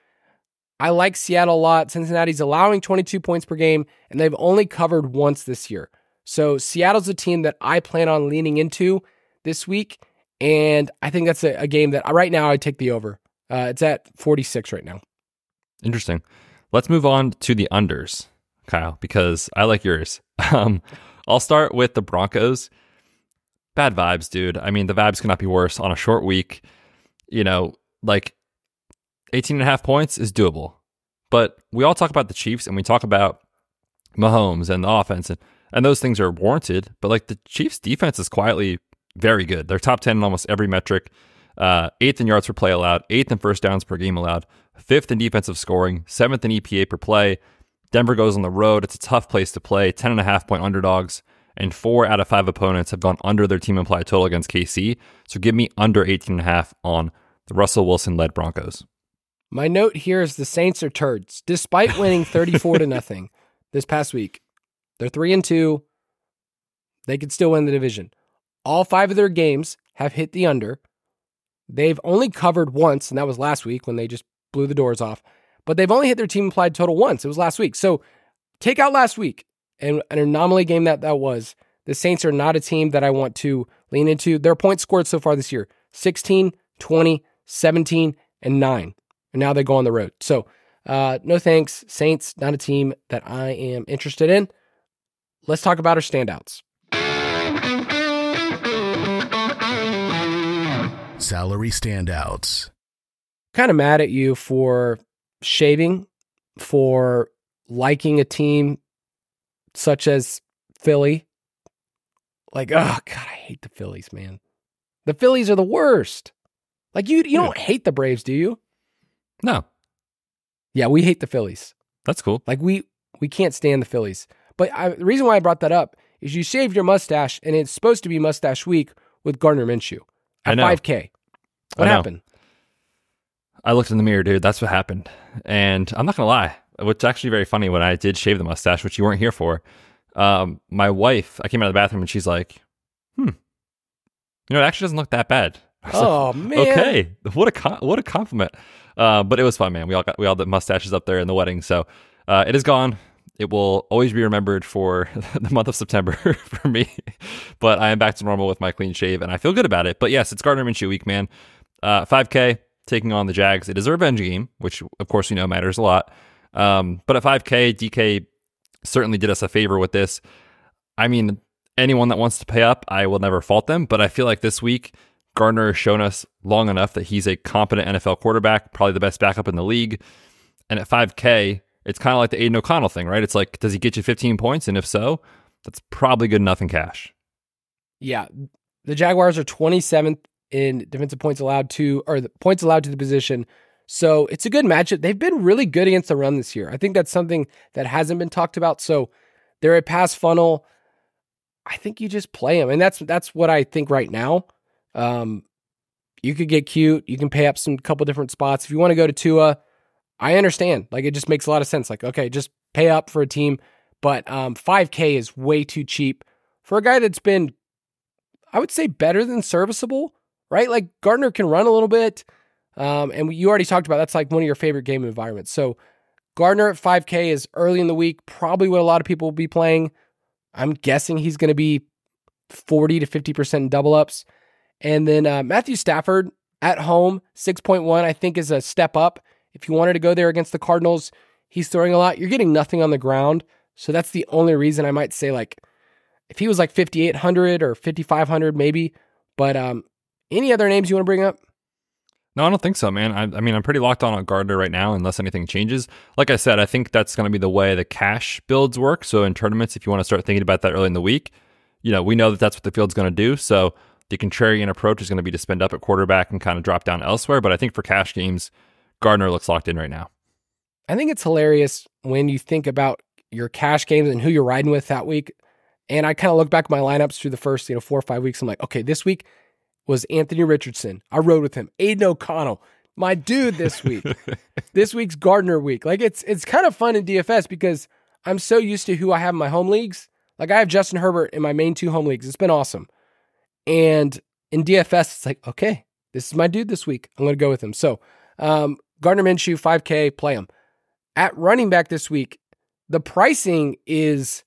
I like Seattle a lot. Cincinnati's allowing 22 points per game, and they've only covered once this year. So Seattle's a team that I plan on leaning into this week. And I think that's a, a game that right now I take the over. Uh, it's at 46 right now. Interesting. Let's move on to the unders, Kyle, because I like yours. Um, I'll start with the Broncos. Bad vibes, dude. I mean, the vibes cannot be worse on a short week. You know, like 18 and a half points is doable. But we all talk about the Chiefs and we talk about Mahomes and the offense, and, and those things are warranted. But like the Chiefs' defense is quietly very good. They're top 10 in almost every metric. Uh, eighth in yards per play allowed, eighth in first downs per game allowed, fifth in defensive scoring, seventh in EPA per play. Denver goes on the road. It's a tough place to play. 10 and a half point underdogs, and four out of five opponents have gone under their team implied total against KC. So give me under 18 and a half on the Russell Wilson led Broncos. My note here is the Saints are turds. Despite winning 34 to nothing this past week, they're 3 and 2. They could still win the division. All 5 of their games have hit the under. They've only covered once, and that was last week when they just blew the doors off. But they've only hit their team implied total once. It was last week. So take out last week and an anomaly game that that was. The Saints are not a team that I want to lean into. Their points scored so far this year 16, 20, 17, and 9. And now they go on the road. So, uh, no thanks. Saints, not a team that I am interested in. Let's talk about our standouts. Salary standouts. Kind of mad at you for shaving, for liking a team such as Philly. Like, oh God, I hate the Phillies, man. The Phillies are the worst. Like you, you don't hate the Braves, do you? No, Yeah, we hate the Phillies. that's cool. Like we we can't stand the Phillies. But I, the reason why I brought that up is you shaved your mustache, and it's supposed to be Mustache Week with Gardner Minshew at 5K. What happened? I looked in the mirror, dude. That's what happened. And I'm not gonna lie, what's actually very funny when I did shave the mustache, which you weren't here for. Um, my wife, I came out of the bathroom and she's like, "Hmm, you know, it actually doesn't look that bad." Was like, Oh man. okay, what a com- what a compliment. Uh, but it was fun, man. We all got we all the mustaches up there in the wedding, so uh, it is gone. It will always be remembered for the month of September for me. But I am back to normal with my clean shave, and I feel good about it. But yes, it's Gardner Minshew week, man. Uh, 5K taking on the Jags. It is a revenge game, which of course we know matters a lot. Um, but at 5K, DK certainly did us a favor with this. I mean, anyone that wants to pay up, I will never fault them. But I feel like this week, Gardner has shown us long enough that he's a competent NFL quarterback, probably the best backup in the league. And at 5K, it's kind of like the Aidan O'Connell thing, right? It's like, does he get you 15 points? And if so, that's probably good enough in cash. Yeah, the Jaguars are 27th in defensive points allowed to, or the points allowed to the position. So it's a good matchup. They've been really good against the run this year. I think that's something that hasn't been talked about. So they're a pass funnel. I think you just play them, and that's that's what I think right now. Um, you could get cute. You can pay up some couple different spots if you want to go to Tua. I understand. Like it just makes a lot of sense. Like okay, just pay up for a team, but um, 5K is way too cheap for a guy that's been I would say better than serviceable, right? Like Gardner can run a little bit. Um, and you already talked about that's like one of your favorite game environments. So Gardner at 5K is early in the week, probably what a lot of people will be playing. I'm guessing he's going to be 40 to 50% in double ups. And then uh, Matthew Stafford at home, 6.1, I think is a step up. If you wanted to go there against the Cardinals, he's throwing a lot. You're getting nothing on the ground. So that's the only reason I might say like if he was like 5800 or 5500 maybe but um any other names you want to bring up No, I don't think so, man. I, I mean, I'm pretty locked on on Gardner right now, unless anything changes. Like I said, I think that's going to be the way the cash builds work. So in tournaments, if you want to start thinking about that early in the week, you know, we know that that's what the field's going to do. So the contrarian approach is going to be to spend up at quarterback and kind of drop down elsewhere. But I think for cash games, Gardner looks locked in right now. i think it's hilarious when you think about your cash games and who you're riding with that week and i kind of look back at my lineups through the first you know four or five weeks i'm like okay this week was anthony richardson i rode with him aidan o'connell my dude this week this week's gardner week like it's it's kind of fun in dfs because i'm so used to who i have in my home leagues like i have justin herbert in my main two home leagues it's been awesome and in DFS, it's like, okay, this is my dude this week. I'm going to go with him. So, um, Gardner Minshew, 5K, play him. At running back this week, the pricing is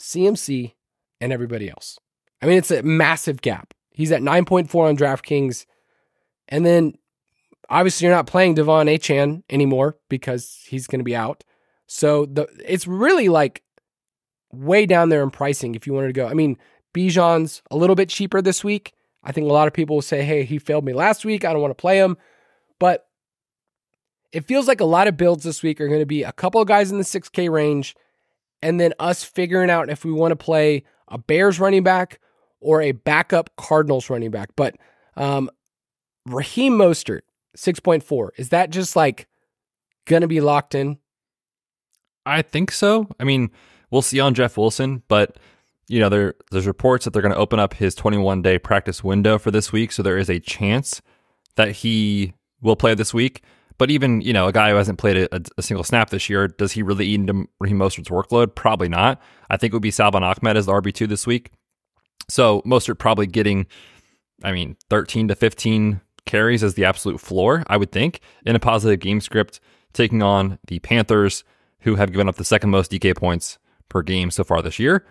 CMC and everybody else. I mean, it's a massive gap. He's at 9.4 on DraftKings. And then obviously you're not playing De'Von Achane anymore because he's going to be out. So the it's really like way down there in pricing if you wanted to go. I mean, Bijan's a little bit cheaper this week. I think a lot of people will say, hey, he failed me last week. I don't want to play him. But it feels like a lot of builds this week are going to be a couple of guys in the 6K range, and then us figuring out if we want to play a Bears running back or a backup Cardinals running back. But um, Raheem Mostert, 6.4, is that just like going to be locked in? I think so. I mean, we'll see on Jeff Wilson, but you know, there there's reports that they're going to open up his 21 day practice window for this week, so there is a chance that he will play this week. But even, you know, a guy who hasn't played a, a, single snap this year, does he really eat into Raheem Mostert's workload? Probably not. I think it would be Salvon Ahmed as the RB2 this week. So Mostert probably getting, I mean, 13 to 15 carries as the absolute floor, I would think, in a positive game script, taking on the Panthers, who have given up the second most DK points per game so far this year.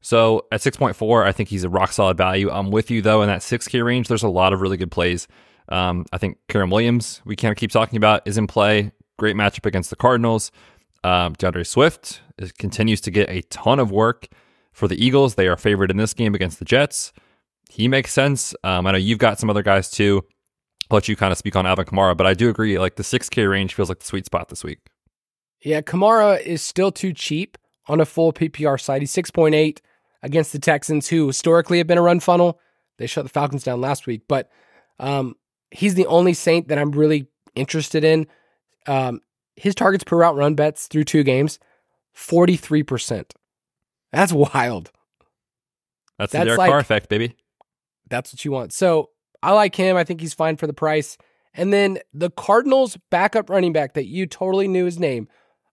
So at 6.4, I think he's a rock solid value. I'm with you though in that 6K range. There's a lot of really good plays. Um, I think Kyren Williams, we can't keep talking about, is in play. Great matchup against the Cardinals. Um, D'Andre Swift is, continues to get a ton of work for the Eagles. They are favored in this game against the Jets. He makes sense. Um, I know you've got some other guys too. I'll let you kind of speak on Alvin Kamara, but I do agree. Like the 6K range feels like the sweet spot this week. Yeah, Kamara is still too cheap on a full PPR side. He's 6.8 against the Texans, who historically have been a run funnel. They shut the Falcons down last week, but um, he's the only Saint that I'm really interested in. Um, his targets per route run bets through two games, 43%. That's wild. That's, that's the Derek like, Carr effect, baby. That's what you want. So I like him. I think he's fine for the price. And then the Cardinals backup running back that you totally knew his name,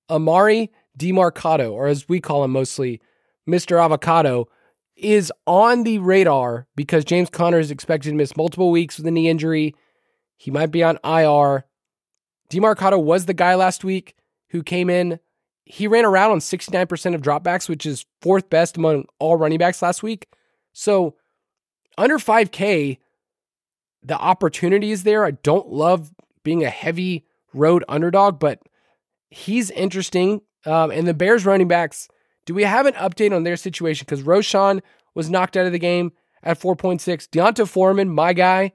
Emari Demercado, or as we call him mostly, Mr. Avocado, is on the radar because James Conner is expected to miss multiple weeks with a knee injury. He might be on IR. Demercado was the guy last week who came in. He ran around on 69% of dropbacks, which is fourth best among all running backs last week. So under 5K, the opportunity is there. I don't love being a heavy road underdog, but he's interesting. Um, and the Bears running backs, do we have an update on their situation? Because Roschon was knocked out of the game at 4.6. D'Onta Foreman, my guy,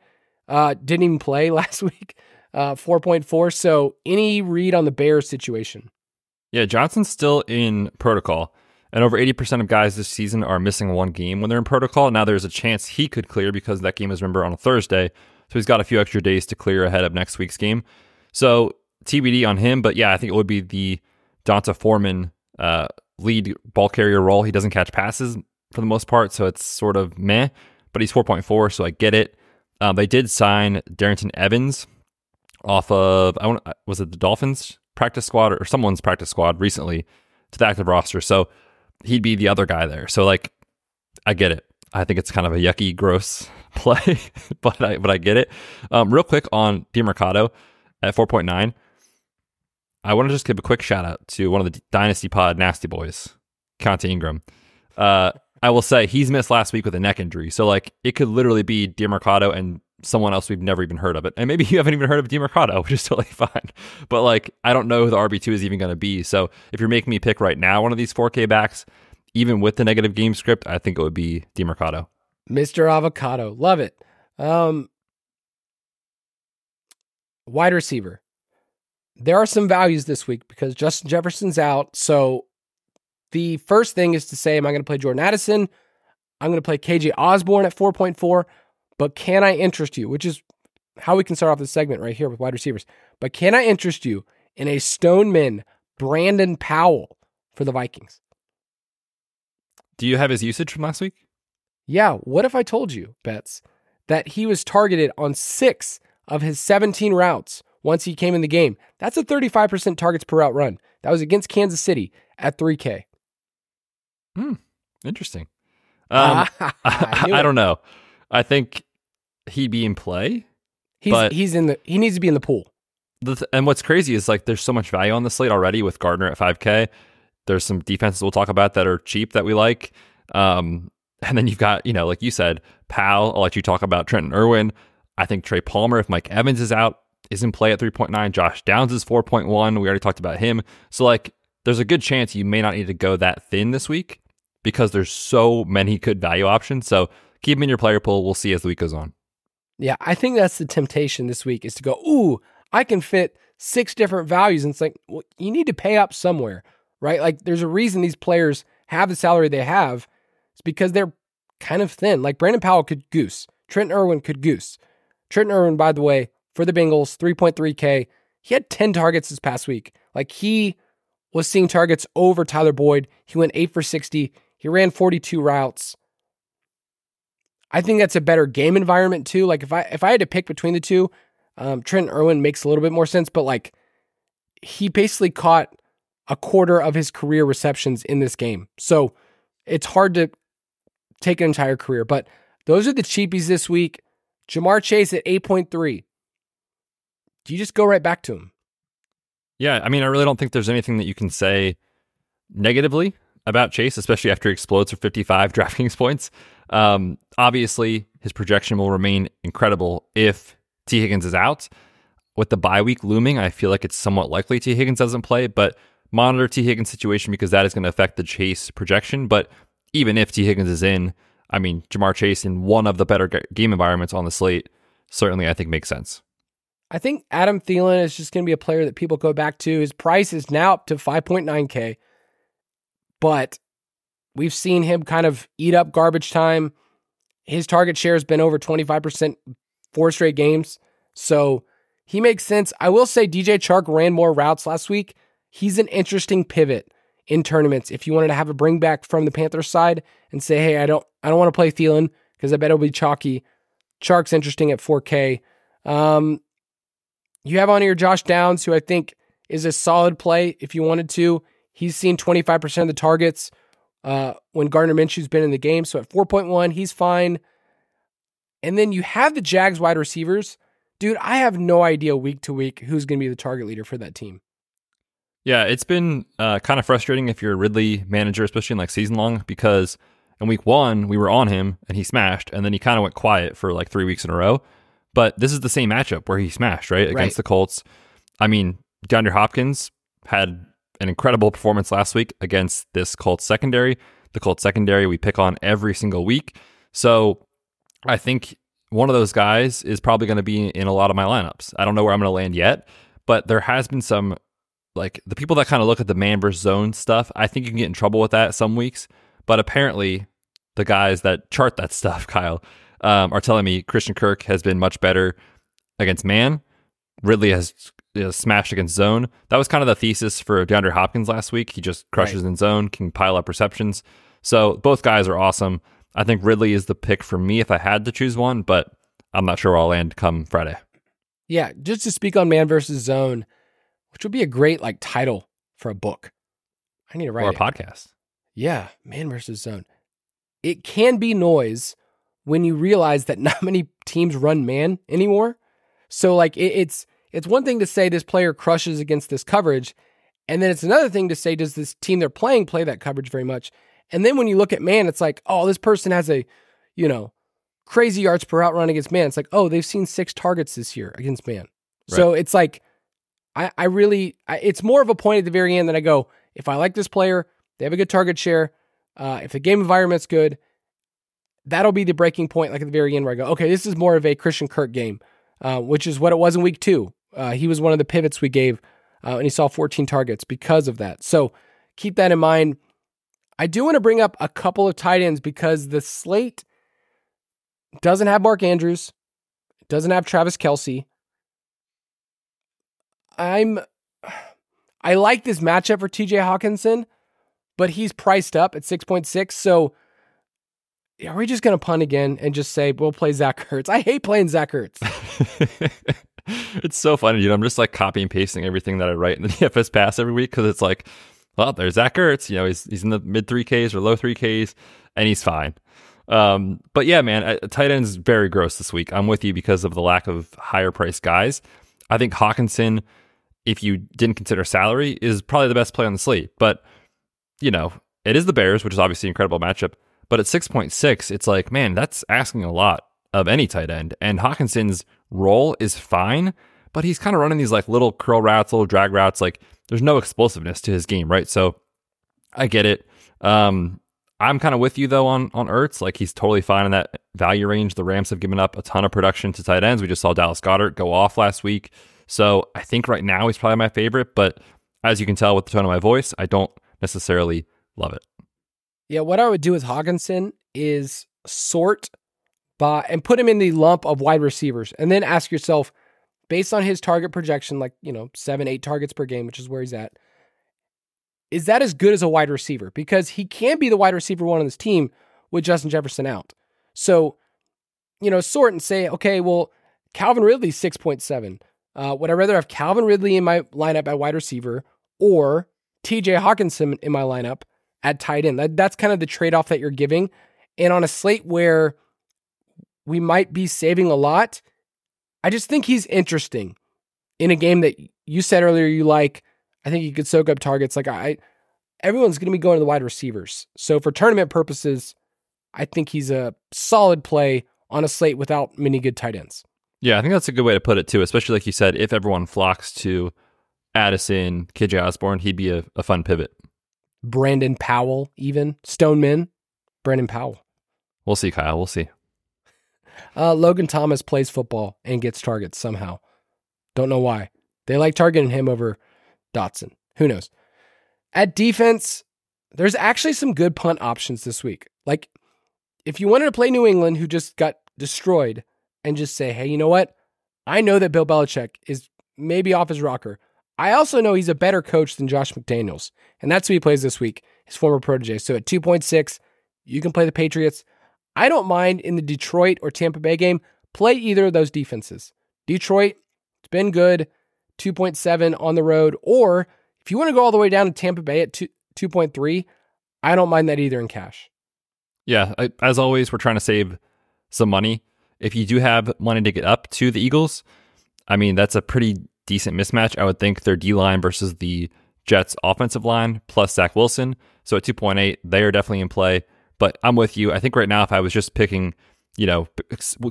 uh, didn't even play last week, uh, 4.4. So any read on the Bears situation? Yeah, Johnson's still in protocol. And over 80% of guys this season are missing one game when they're in protocol. Now there's a chance he could clear because that game is, remember, on a Thursday. So he's got a few extra days to clear ahead of next week's game. So TBD on him. But yeah, I think it would be the D'Onta Foreman uh, lead ball carrier role. He doesn't catch passes for the most part. So it's sort of meh. But he's 4.4. So I get it. Um, they did sign Darrynton Evans off of, I want, was it the Dolphins practice squad or someone's practice squad recently to the active roster. So he'd be the other guy there. So like, I get it. I think it's kind of a yucky, gross play, but I but I get it. Um, real quick on Demercado at four point nine. I want to just give a quick shout out to one of the Dynasty Pod Nasty Boys, Keaontay Ingram. Uh, I will say he's missed last week with a neck injury, so like it could literally be Demercado and someone else we've never even heard of it, and maybe you haven't even heard of Demercado, which is totally fine. But like I don't know who the RB two is even going to be. So if you're making me pick right now one of these 4K backs, even with the negative game script, I think it would be Demercado. Mr. Avocado. Love it. Um, wide receiver. There are some values this week because Justin Jefferson's out. So the first thing is to say, am I going to play Jordan Addison? I'm going to play KJ Osborn at 4.4. But can I interest you? Which is how we can start off this segment right here with wide receivers. But can I interest you in a Stoneman Brandon Powell for the Vikings? Do you have his usage from last week? Yeah. What if I told you, Betz, that he was targeted on six of his 17 routes once he came in the game? That's a 35% targets per route run. That was against Kansas City at 3K. Hmm. Interesting. Um, I, I, don't know. I think he'd be in play. He's but he's in the he needs to be in the pool. The, and what's crazy is like there's so much value on the slate already with Gardner at 5K. There's some defenses we'll talk about that are cheap that we like. Um, and then you've got, you know, like you said, Powell. I'll let you talk about Trenton Irwin. I think Trey Palmer, if Mike Evans is out, is in play at 3.9. Josh Downs is 4.1. We already talked about him. So, like, there's a good chance you may not need to go that thin this week because there's so many good value options. So, keep them in your player pool. We'll see as the week goes on. Yeah, I think that's the temptation this week is to go, ooh, I can fit six different values. And it's like, well, you need to pay up somewhere, right? Like, there's a reason these players have the salary they have. It's because they're kind of thin. Like Brandon Powell could goose. Trent Irwin could goose. Trent Irwin, by the way, for the Bengals, 3.3K. He had 10 targets this past week. Like he was seeing targets over Tyler Boyd. He went 8 for 60. He ran 42 routes. I think that's a better game environment too. Like if I if I had to pick between the two, Um, Trent Irwin makes a little bit more sense, but like he basically caught a quarter of his career receptions in this game. So it's hard to take an entire career. But those are the cheapies this week. Ja'Marr Chase at 8.3. Do you just go right back to him? Yeah, I mean, I really don't think there's anything that you can say negatively about Chase, especially after he explodes for 55 DraftKings points. Um, obviously, his projection will remain incredible if Tee Higgins is out. With the bye week looming, I feel like it's somewhat likely Tee Higgins doesn't play, but monitor Tee Higgins' situation because that is going to affect the Chase projection. But even if Tee Higgins is in, I mean, Ja'Marr Chase in one of the better game environments on the slate certainly I think makes sense. I think Adam Thielen is just going to be a player that people go back to. His price is now up to 5.9K, but we've seen him kind of eat up garbage time. His target share has been over 25% four straight games. So he makes sense. I will say DJ Chark ran more routes last week. He's an interesting pivot in tournaments. If you wanted to have a bring back from the Panthers side and say, hey, I don't I don't want to play Thielen because I bet it'll be chalky. Chark's interesting at 4K. Um, you have on here Josh Downs, who I think is a solid play if you wanted to. He's seen 25% of the targets uh, when Gardner Minshew's been in the game. So at 4.1, he's fine. And then you have the Jags wide receivers. Dude, I have no idea week to week who's going to be the target leader for that team. Yeah, it's been uh, kind of frustrating if you're a Ridley manager, especially in like season long, because in week one we were on him and he smashed, and then he kind of went quiet for like three weeks in a row. But this is the same matchup where he smashed right, right. against the Colts. I mean, DeAndre Hopkins had an incredible performance last week against this Colts secondary. The Colts secondary we pick on every single week, so I think one of those guys is probably going to be in a lot of my lineups. I don't know where I'm going to land yet, but there has been some like the people that kind of look at the man versus zone stuff, I think you can get in trouble with that some weeks. But apparently, the guys that chart that stuff, Kyle, um, are telling me Christian Kirk has been much better against man. Ridley has know, smashed against zone. That was kind of the thesis for DeAndre Hopkins last week. He just crushes right. in zone, can pile up receptions. So both guys are awesome. I think Ridley is the pick for me if I had to choose one, but I'm not sure where I'll land come Friday. Yeah, just to speak on man versus zone, which would be a great like title for a book. I need to write or a it. podcast. Yeah, man versus zone. It can be noise when you realize that not many teams run man anymore. So like it, it's it's one thing to say this player crushes against this coverage, and then it's another thing to say does this team they're playing play that coverage very much? And then when you look at man, it's like oh this person has a you know crazy yards per out run against man. It's like oh they've seen six targets this year against man. Right. So it's like I, I really, I, it's more of a point at the very end that I go, if I like this player, they have a good target share, uh, if the game environment's good, that'll be the breaking point, like at the very end, where I go, okay, this is more of a Christian Kirk game, uh, which is what it was in week two. Uh, he was one of the pivots we gave, uh, and he saw 14 targets because of that. So keep that in mind. I do want to bring up a couple of tight ends because the slate doesn't have Mark Andrews, doesn't have Travis Kelce. I'm I like this matchup for TJ Hockenson, but he's priced up at 6.6. So are we just to punt again and just say we'll play Zach Ertz? I hate playing Zach Ertz. it's so funny, dude. I'm just like copy and pasting everything that I write in the DFS pass every week because it's like, well, there's Zach Ertz. You know, he's he's in the mid three Ks or low three Ks, and he's fine. Um, but yeah, man, tight end's very gross this week. I'm with you because of the lack of higher priced guys. I think Hockenson, if you didn't consider salary, is probably the best play on the slate. But, you know, it is the Bears, which is obviously an incredible matchup. But at 6.6, it's like, man, that's asking a lot of any tight end. And Hockenson's role is fine, but he's kind of running these like little curl routes, little drag routes. Like there's no explosiveness to his game, right? So I get it. Um, I'm kind of with you though on on Ertz. Like he's totally fine in that value range. The Rams have given up a ton of production to tight ends. We just saw Dallas Goedert go off last week. So I think right now he's probably my favorite, but as you can tell with the tone of my voice, I don't necessarily love it. Yeah, what I would do with Hockenson is sort by and put him in the lump of wide receivers, and then ask yourself, based on his target projection, like you know seven, eight targets per game, which is where he's at, is that as good as a wide receiver? Because he can be the wide receiver one on this team with Justin Jefferson out. So, you know, sort and say, okay, well, Calvin Ridley, 6.7. Uh, would I rather have Calvin Ridley in my lineup at wide receiver or TJ Hockenson in my lineup at tight end? That, that's kind of the trade off that you're giving. And on a slate where we might be saving a lot, I just think he's interesting in a game that you said earlier you like. I think he could soak up targets. Like I, everyone's going to be going to the wide receivers. So for tournament purposes, I think he's a solid play on a slate without many good tight ends. Yeah, I think that's a good way to put it too, especially like you said, if everyone flocks to Addison, KJ Osborn, he'd be a, a fun pivot. Brandon Powell, even Stoneman, Brandon Powell. We'll see, Kyle. We'll see. Uh, Logan Thomas plays football and gets targets somehow. Don't know why. They like targeting him over Dotson. Who knows? At defense, there's actually some good punt options this week. Like, if you wanted to play New England, who just got destroyed, and just say, hey, you know what? I know that Bill Belichick is maybe off his rocker. I also know he's a better coach than Josh McDaniels, and that's who he plays this week, his former protege. So at 2.6, you can play the Patriots. I don't mind in the Detroit or Tampa Bay game, play either of those defenses. Detroit, it's been good, 2.7 on the road. Or if you want to go all the way down to Tampa Bay at 2, 2.3, I don't mind that either in cash. Yeah, I, as always, we're trying to save some money. If you do have money to get up to the Eagles, I mean, that's a pretty decent mismatch. I would think their D line versus the Jets offensive line plus Zach Wilson. So at 2.8, they are definitely in play. But I'm with you. I think right now, if I was just picking, you know,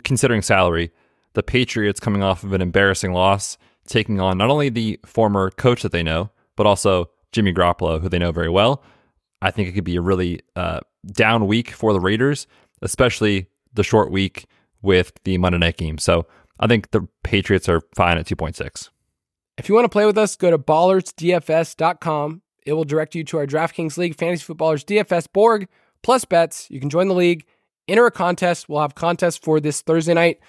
considering salary, the Patriots coming off of an embarrassing loss, taking on not only the former coach that they know, but also Jimmy Garoppolo, who they know very well. I think it could be a really uh, down week for the Raiders, especially the short week with the Monday night game. So I think the Patriots are fine at 2.6. If you want to play with us, go to ballersdfs.com. It will direct you to our DraftKings League Fantasy Footballers DFS Borg plus Betz. You can join the league, enter a contest. We'll have contests for this Thursday night.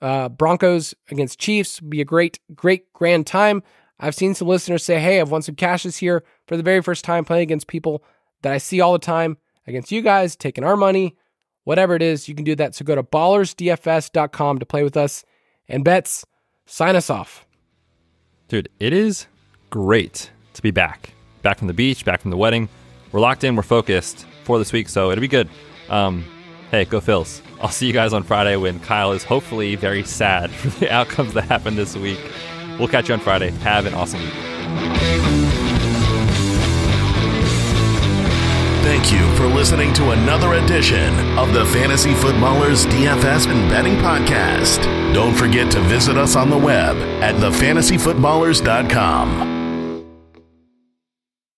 Uh, Broncos against Chiefs be a great, great grand time. I've seen some listeners say, "Hey, I've won some cashes here for the very first time playing against people that I see all the time against you guys, taking our money." whatever it is, you can do that. So go to ballersdfs.com to play with us. And Betz, sign us off. Dude, it is great to be back. Back from the beach, back from the wedding. We're locked in, we're focused for this week, so it'll be good. Um, hey, go Phils. I'll see you guys on Friday when Kyle is hopefully very sad for the outcomes that happened this week. We'll catch you on Friday. Have an awesome week. Thank you for listening to another edition of the Fantasy Footballers DFS and Betting Podcast. Don't forget to visit us on the web at thefantasyfootballers.com.